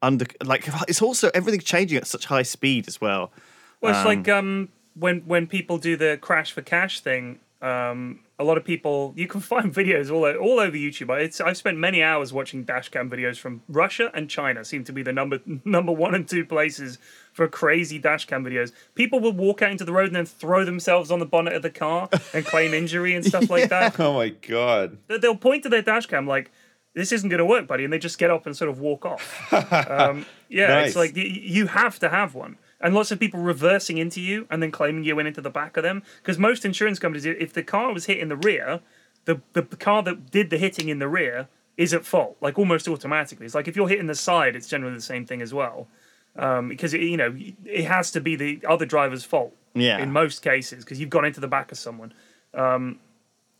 under like it's also everything changing at such high speed as well. Well, it's like um, when when people do the crash for cash thing. Um, a lot of people you can find videos all o- all over YouTube. I- It's, I've spent many hours watching dashcam videos from Russia and China. Seem to be the number number one and two places for crazy dashcam videos. People will walk out into the road and then throw themselves on the bonnet of the car and claim injury and stuff like that. Oh my god. They- They'll point to their dashcam like, "This isn't going to work, buddy," and they just get up and sort of walk off. um, yeah, Nice. it's like you have to have one. And lots of people reversing into you and then claiming you went into the back of them. Because most insurance companies, if the car was hit in the rear, the, the car that did the hitting in the rear is at fault, like almost automatically. It's like if you're hitting the side, it's generally the same thing as well. Um, because it, you know it has to be the other driver's fault Yeah. in most cases because you've gone into the back of someone. Um,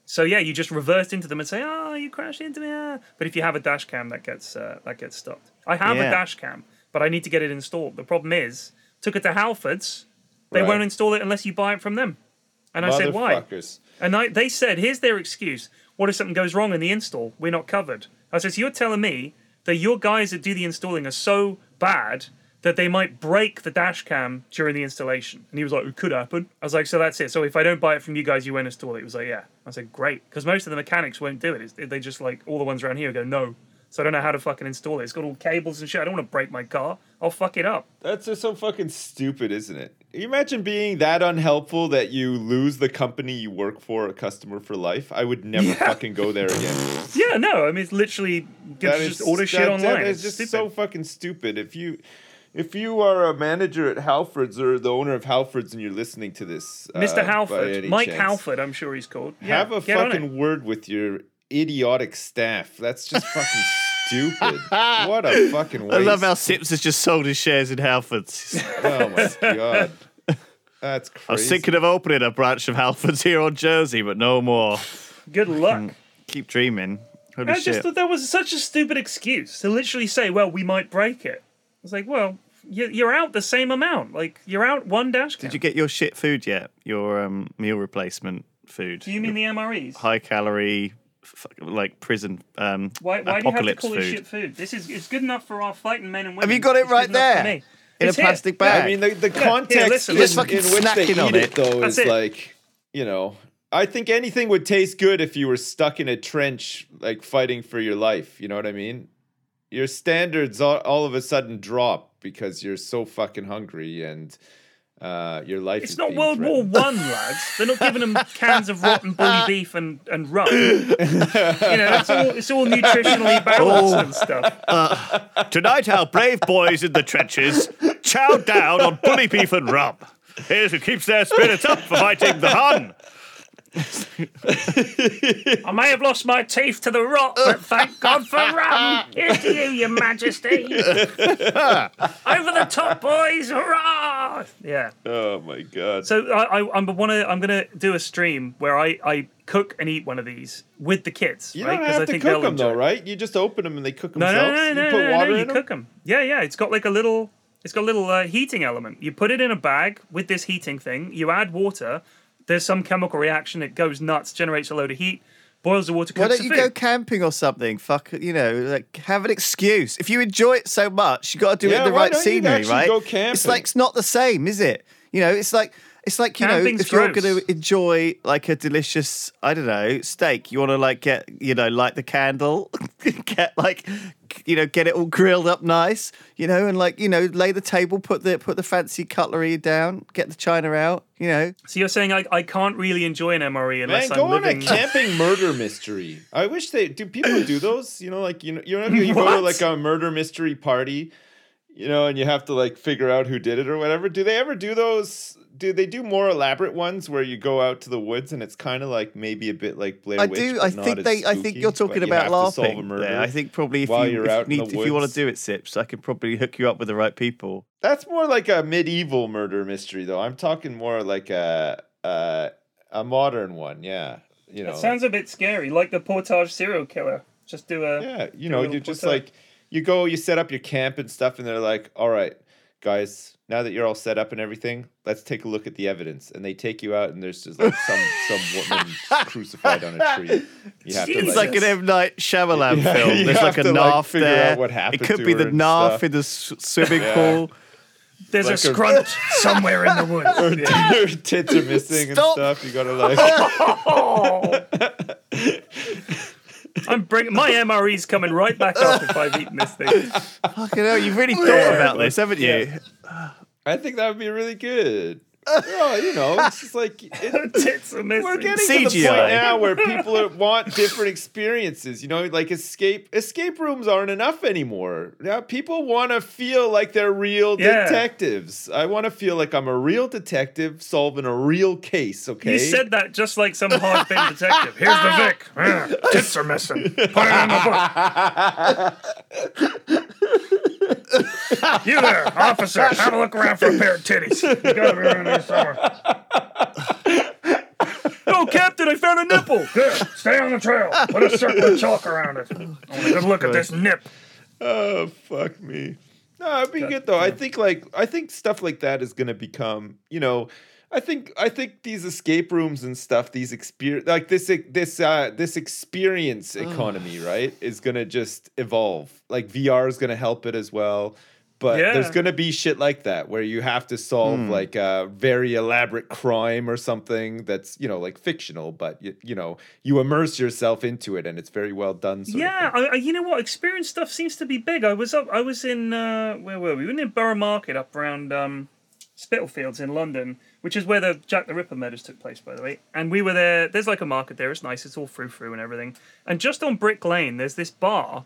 so yeah, you just reverse into them and say, "Oh, you crashed into me." ah." But if you have a dash cam, that gets uh, that gets stopped. I have Yeah. a dash cam, but I need to get it installed. The problem is, took it to Halfords, they Right. won't install it unless you buy it from them. And I said, "Why?" And I, they said, here's their excuse. What if something goes wrong in the install? We're not covered. I said, so you're telling me that your guys that do the installing are so bad that they might break the dash cam during the installation? And he was like, it could happen. I was like, so that's it. So if I don't buy it from you guys, you won't install it. He was like, yeah. I said, great. Because most of the mechanics won't do it. It's, they just like, all the ones around here go, no. So I don't know how to fucking install it. It's got all cables and shit. I don't want to break my car. I'll fuck it up. That's just so fucking stupid, isn't it? Can you imagine being that unhelpful that you lose the company you work for, a customer for life? I would never Yeah. fucking go there again. Yeah, no. I mean, it's literally That just is- order shit that- online. That is It's just stupid. so fucking stupid. If you if you are a manager at Halfords or the owner of Halfords and you're listening to this, uh, Mr. by Halford, Mike chance, Halford, I'm sure he's called. Yeah, have a get on it. fucking word with your idiotic staff. That's just fucking stupid. What a fucking waste. I love how Sips has just sold his shares in Halfords. Oh my god. That's crazy. I was thinking of opening a branch of Halfords here on Jersey, but no more. Good luck. Keep dreaming. Holy I shit. just thought that was such a stupid excuse to literally say, "Well, we might break it." I was like, "Well, you- you're out the same amount. Like you're out one dash cam." Did you get your shit food yet? Your um, meal replacement food? Do you mean the MREs? high calorie, f- like prison um, Why, why do you have to call food? it shit food? This is it's good enough for our fighting men and women. Have you got it It's right enough for there? me. In a It's here. plastic bag. I mean, the, the context listen, in, listen. in which they snacking on eat it, it. though, That's is it. like, you know, I think anything would taste good if you were stuck in a trench, like fighting for your life. You know what I mean? Your standards all, all of a sudden drop because you're so fucking hungry and uh, your life It's is not being World War threatened. One, lads. They're not giving them cans of rotten bully beef and, and rum. you know, it's all it's all nutritionally balanced Oh. and stuff. Tonight, our brave boys in the trenches chow down on bully beef and rum. Here's who keeps their spirits up for fighting the Hun. I may have lost my teeth to the rot, but thank God for rum. Here's to you, Your Majesty. Over the top, boys! Hurrah! Yeah. Oh my god. So I, I I'm wanna I'm gonna do a stream where I I cook and eat one of these with the kids. you right? don't have I to cook them though, it. right? You just open them and they cook No, themselves. no, no, you no, put no, water no, in You them. cook them. Yeah, yeah. It's got like a little. It's got a little uh, heating element. You put it in a bag with this heating thing. You add water. There's some chemical reaction. It goes nuts, generates a load of heat, boils the water, Why cooks don't you the go camping or something? Fuck, you know, like have an excuse. If you enjoy it so much, you got to do it in the why right don't scenery, actually right? go It's like it's not the same, is it? You know, it's like it's like you Camping's know, if you're going to enjoy like a delicious, I don't know, steak, you want to like get you know, light the candle, get like you know, get it all grilled up nice, you know, and like you know, lay the table, put the put the fancy cutlery down, get the china out, you know. So you're saying I, I can't really enjoy an MRE unless Man, go I'm on living. a camping murder mystery. I wish they do. People do those, you know, like you know, you know, you go to like a murder mystery party, you know, and you have to like figure out who did it or whatever. Do they ever do those? Do they do more elaborate ones where you go out to the woods and it's kind of like maybe a bit like Blair I Witch? do. but I not think as they. I think you're talking but you about have to solve a laughing. murder there. I think probably if while you, you're if, out need, if you want to do it, Sips, I could probably hook you up with the right people. That's more like a medieval murder mystery, though. I'm talking more like a a, a modern one. Yeah, you know. It sounds a bit scary, like the Portage serial killer. Just do a Yeah, you know, little you just portrait. like you go, you set up your camp and stuff, and they're like, "All right, guys, now that you're all set up and everything, let's take a look at the evidence." And they take you out, and there's just like some some woman crucified on a tree. You have to It's like an M Night Shyamalan Yeah, film. you There's like a to, like, there. out what happened it could to be her the and narf stuff. in the swimming Yeah. pool. There's like a a- scrunch somewhere in the woods. her, Yeah. her tits are missing Stop. and stuff. You gotta like, I'm bringing my MRE's coming right back up if I've eaten this thing. Fucking hell, you've really thought about this, haven't you? I think that would be really good. Well, you know, it's just like it, Tits are missing. we're getting to the point now where people are, want different experiences. You know, like escape escape rooms aren't enough anymore. Now people want to feel like they're real Yeah. detectives. I want to feel like I'm a real detective solving a real case. Okay, You said that just like some hard bitten detective. Here's the Vic. Tits are missing. Put it in the book. you there, officer. Have a look around for a pair of titties. You gotta be around here somewhere. Oh, Captain, I found a nipple. Good. Stay on the trail. Put a circle of chalk around it. I want a good look at this nip. Oh fuck me. No, it'd be good though. I think like I think stuff like that is gonna become, you know, I think I think these escape rooms and stuff, these experience like this this uh this experience economy, right, is gonna just evolve. Like VR is gonna help it as well. But Yeah. there's gonna be shit like that where you have to solve like a very elaborate crime or something that's you know like fictional, but you, you know you immerse yourself into it and it's very well done. sort Yeah, thing. I, I, you know what? Experience stuff seems to be big. I was up. I was in uh, where were we? We were in Borough Market up around um, Spitalfields in London, which is where the Jack the Ripper murders took place, by the way. And we were there. There's like a market there. It's nice. It's all frou frou and everything. And just on Brick Lane, there's this bar.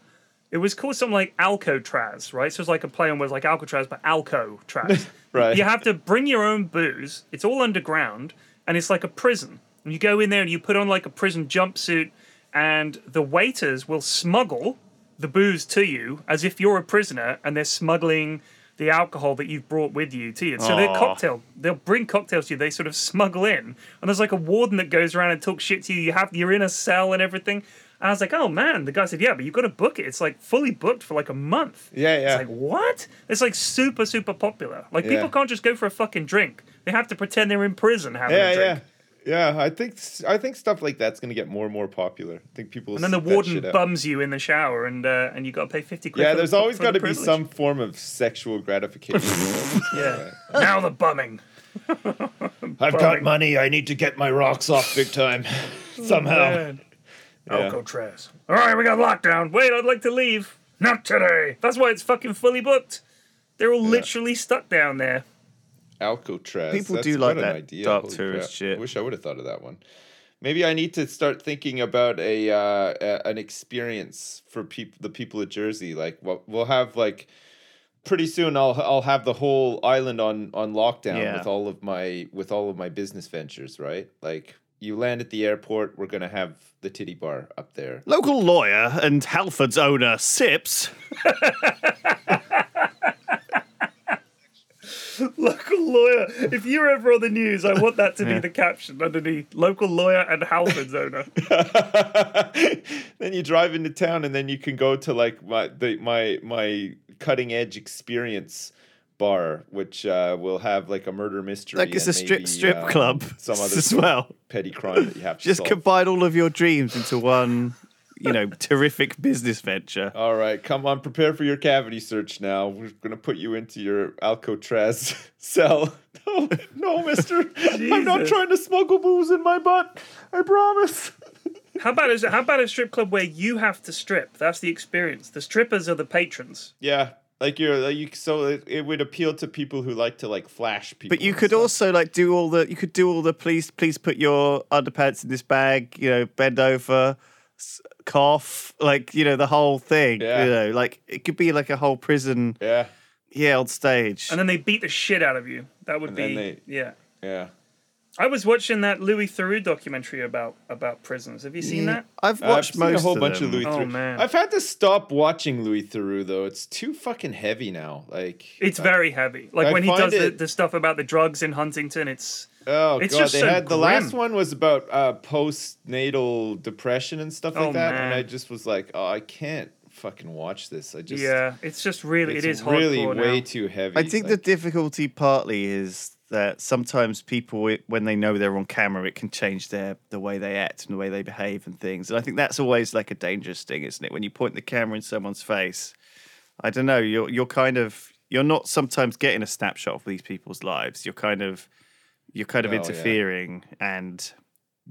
It was called something like Alcatraz, right? So it's like a play on words like Alcatraz, but Alcotraz. Right. You have to bring your own booze. It's all underground, and it's like a prison. And you go in there and you put on like a prison jumpsuit, and the waiters will smuggle the booze to you as if you're a prisoner, and they're smuggling the alcohol that you've brought with you to you. So they're Aw. cocktail. They'll bring cocktails to you. They sort of smuggle in, and there's like a warden that goes around and talks shit to you. You have you're in a cell and everything. And I was like, oh man. The guy said, yeah, but you've got to book it. It's like fully booked for like a month. Yeah, yeah. It's like what? It's like super super popular. Like Yeah. people can't just go for a fucking drink. They have to pretend they're in prison having yeah, a drink. Yeah, yeah. I think I think stuff like that's gonna get more and more popular. I think people. And then the warden bums you in the shower, and uh, and you got to pay fifty quid. Yeah, for there's the, always got to be some form of sexual gratification. Yeah. now the bumming. I've got money. I need to get my rocks off big time. Somehow. Man. Alcatraz. All right, we got lockdown. Wait, I'd like to leave. Not today. That's why it's fucking fully booked. They're all literally stuck down there. Alcatraz. People That's do like that idea. dark Holy tourist crap. shit. I wish I would have thought of that one. Maybe I need to start thinking about a, uh, a an experience for people, the people of Jersey. Like, what we'll have like pretty soon. I'll I'll have the whole island on on lockdown Yeah. with all of my with all of my business ventures. Right, like. You land at the airport. We're gonna have the titty bar up there. Local lawyer and Halford's owner, Sips, Local lawyer. If you're ever on the news, I want that to be the caption underneath. Local lawyer and Halford's owner. then you drive into town and then you can go to like my the my my cutting edge experience bar which uh, will have like a murder mystery like it's a and strip maybe, strip um, club some other as well. petty crime that you have to Just solve. combine all of your dreams into one, you know, terrific business venture. all right come on prepare for your cavity search now we're gonna put you into your alcatraz cell no no mister i'm not trying to smuggle booze in my butt i promise How about is how about a strip club where you have to strip? That's the experience. The strippers are the patrons. yeah like you're like you so it, it would appeal to people who like to like flash people But you could stuff. also like do all the you could do all the please please put your underpants in this bag, you know, bend over, s- cough, like you know the whole thing. Yeah. You know, like it could be like a whole prison yeah yeah on stage. And then they beat the shit out of you. That would And be then they- yeah. Yeah. I was watching that Louis Theroux documentary about about prisons. Have you seen that? I've I've watched seen most a whole of bunch them. of Louis Oh, Theroux. man. I've had to stop watching Louis Theroux though. It's too fucking heavy now. Like It's I- very heavy. Like I when he find does the, it- the stuff about the drugs in Huntington, it's Oh It's god, just they so had the last one was about uh, postnatal depression and stuff like Oh, that, and. I just was like, oh, I can't fucking watch this. I just yeah, it's just really it's it is really way now. too heavy. I think the difficulty partly is that sometimes people, when they know they're on camera, it can change their the way they act and the way they behave and things. And I think that's always like a dangerous thing, isn't it? When you point the camera in someone's face, I don't know. You're you're kind of you're not sometimes getting a snapshot of these people's lives. You're kind of you're kind of Oh, yeah. interfering and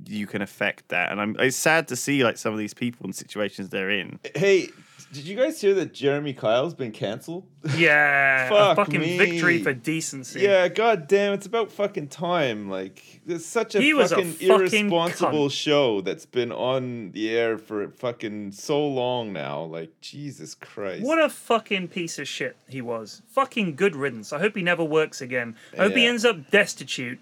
you can affect that. And I'm it's sad to see like some of these people in situations they're in. Hey, did you guys hear that Jeremy Kyle's been canceled? Yeah, a Fuck fucking me. victory for decency. Yeah, god damn, it's about fucking time. Like, it's such a He was a fucking fucking irresponsible cunt. show that's been on the air for fucking so long now. Like, Jesus Christ. What a fucking piece of shit he was. Fucking good riddance. I hope he never works again. I hope he ends up destitute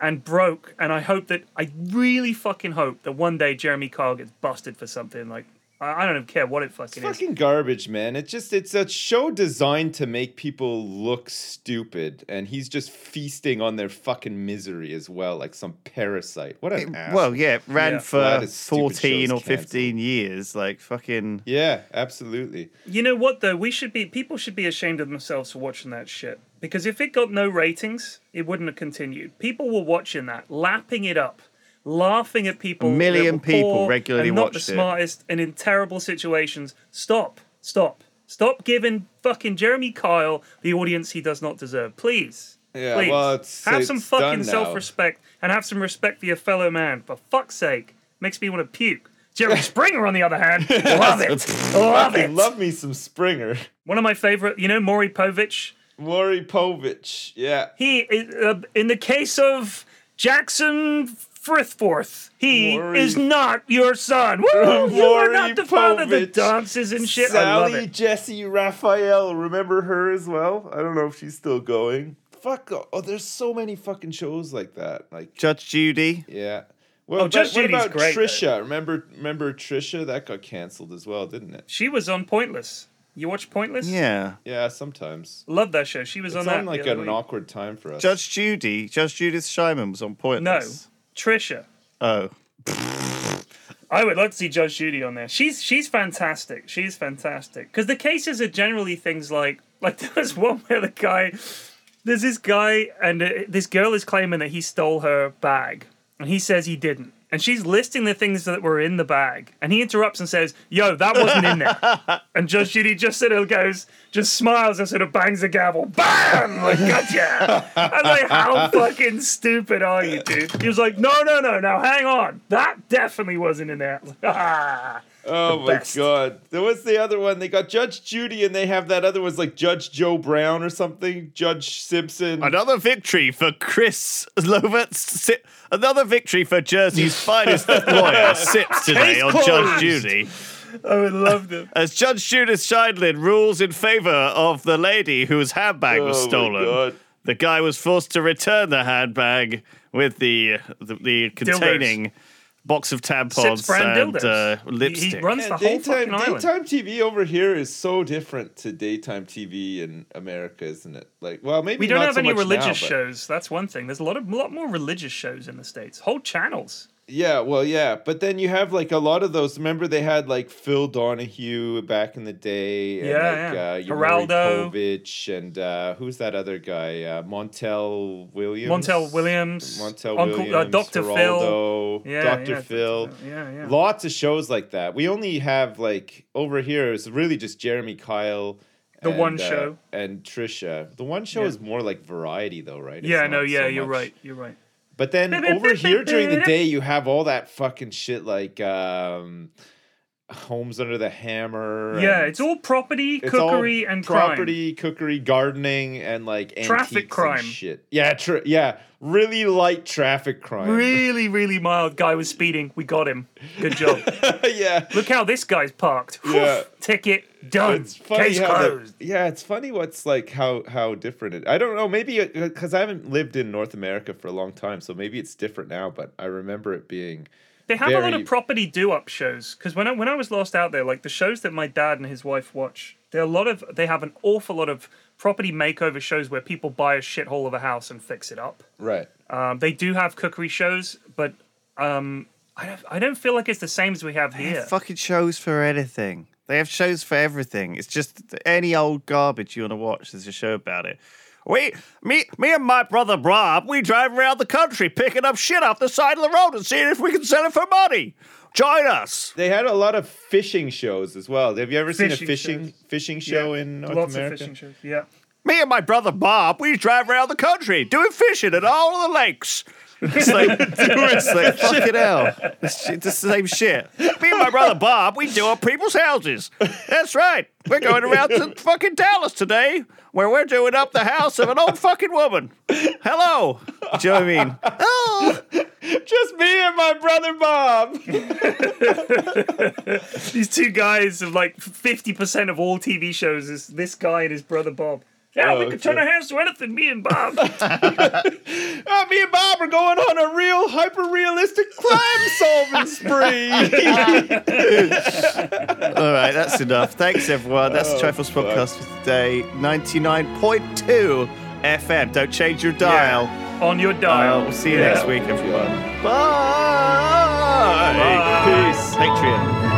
and broke. And I hope that I really fucking hope that one day Jeremy Kyle gets busted for something. Like I, I don't even care what it It's fucking is. fucking garbage, man. It's just it's a show designed to make people look stupid, and he's just feasting on their fucking misery as well, like some parasite. What an ass. Well, yeah, it ran Yeah. for Glad 14 or 15 years. Like fucking yeah, absolutely. You know what though? We should be people should be ashamed of themselves for watching that shit. Because if it got no ratings, it wouldn't have continued. People were watching that, lapping it up, laughing at people. A million that were people poor regularly and not the watched it. smartest and in terrible situations. Stop, stop, stop giving fucking Jeremy Kyle the audience he does not deserve. Please. Yeah, Please. well, it's- have it's some fucking self-respect and have some respect for your fellow man. For fuck's sake, makes me want to puke. Jerry Springer, on the other hand, love it, love it. love me some Springer. One of my favorite, you know, Maury Povich. Maury Povich. Yeah. He, uh, in the case of Jackson Frithforth, he Maury- is not your son. Woo! you are not the father that Povich. dances and shit. I love Sally it. Jessy Raphael. Remember her as well? I don't know if she's still going. Fuck. Oh, there's so many fucking shows like that. Like, Judge Judy. yeah. Well, Oh, Judge what Judy's about great, though. Trisha? Remember, remember Trisha? That got canceled as well, didn't it? She was on Pointless. You watch Pointless? Yeah. Yeah, sometimes. Love that show. She was It's on that. on like the at other an week. awkward time for us. Judge Judy, Judge Judith Scheinman was on Pointless. No, Trisha. Oh. I would love to see Judge Judy on there. She's she's fantastic. She's fantastic because the cases are generally things like like there was one where the guy there's this guy and uh, this girl is claiming that he stole her bag and he says he didn't and she's listing the things that were in the bag. And he interrupts and says yo that wasn't in there. And Judge Judy just sort of goes just smiles and sort of bangs the gavel. Bam! Like gotcha. I'm like how fucking stupid are you dude? He was like no no no now hang on. That definitely wasn't in there. Ah. Oh my best. god. There was the other one. They got Judge Judy and they have that other one's like Judge Joe Brown or something. Judge Simpson. Another victory for Chris Lovett. Si- Another victory for Jersey's finest lawyer sips today Case on closed. Judge Judy. I would love them As Judge Judith Sheindlin rules in favor of the lady whose handbag was Oh my stolen. God. The guy was forced to return the handbag with the the, the containing box of tampons Sips brand and dildos. uh, He- lipstick. he runs Yeah, the whole daytime, fucking island daytime TV over here is so different to daytime TV in America, isn't it? Like, well, maybe we don't not have so any religious now, shows that's one thing there's a lot of a lot more religious shows in the states whole channels Yeah, well, yeah, but then you have like a lot of those. Remember, they had like Phil Donahue back in the day, and Yeah, like, yeah. Uh, Geraldo. Povich, and uh, who's that other guy? Uh, Montel Williams. Montel Williams, Montel Uncle- uh, Williams. Dr. Phil. Yeah, Dr. yeah, Phil. Dr. Yeah, yeah. Lots of shows like that. We only have like over here. It's really just Jeremy Kyle. The and, One uh, Show. and Trisha. The one show Yeah. is more like variety, though, right? It's yeah no yeah so you're much- right you're right but then over here during the day, you have all that fucking shit like um, Homes Under the Hammer. yeah it's all property it's all cookery and crime property, cookery, gardening, and like Traffic crime. shit. Yeah, tr- yeah, really light traffic crime. really really mild guy was speeding we got him good job yeah, look how this guy's parked Yeah. ticket Done. It's funny Case how the- yeah, it's funny what's like how how different it. I don't know. Maybe because I haven't lived in North America for a long time, so maybe it's different now. But I remember it being. They have a lot of property do-up shows because when I, when I was lost out there, like the shows that my dad and his wife watch, there are a lot of they have an awful lot of property makeover shows where people buy a shithole of a house and fix it up. Right. Um, they do have cookery shows, but um, I don't I don't feel like it's the same as we have They here. have fucking shows for anything. They have shows for everything. It's just any old garbage you want to watch. There's a show about it. We, me, me and my brother Bob, we drive around the country picking up shit off the side of the road and seeing if we can sell it for money. Join us. They had a lot of fishing shows as well. Have you ever seen a Fishing fishing shows. fishing show Yeah, in North lots America? of fishing shows. Yeah. Me and my brother Bob, we drive around the country doing fishing at all of the lakes. It's like, it's like fucking hell. It's, it's the same shit. Me and my brother Bob, we do up people's houses. That's right. We're going around to fucking Dallas today, where we're doing up the house of an old fucking woman. Hello. Do you know what I mean? Oh, Just me and my brother Bob. These two guys of like fifty percent of all TV shows is this guy and his brother Bob. Yeah, we Oh, can turn our hands to anything. Me and Bob. Uh, me and Bob are going on a real hyper realistic crime solving spree. all right. That's enough. Thanks, everyone. That's the Oh, Triforce fuck. podcast for today. 99.2 FM. Don't change your dial. on your Uh, dial. we'll see you Yeah. next week, everyone. Bye. Bye. Peace. Patreon.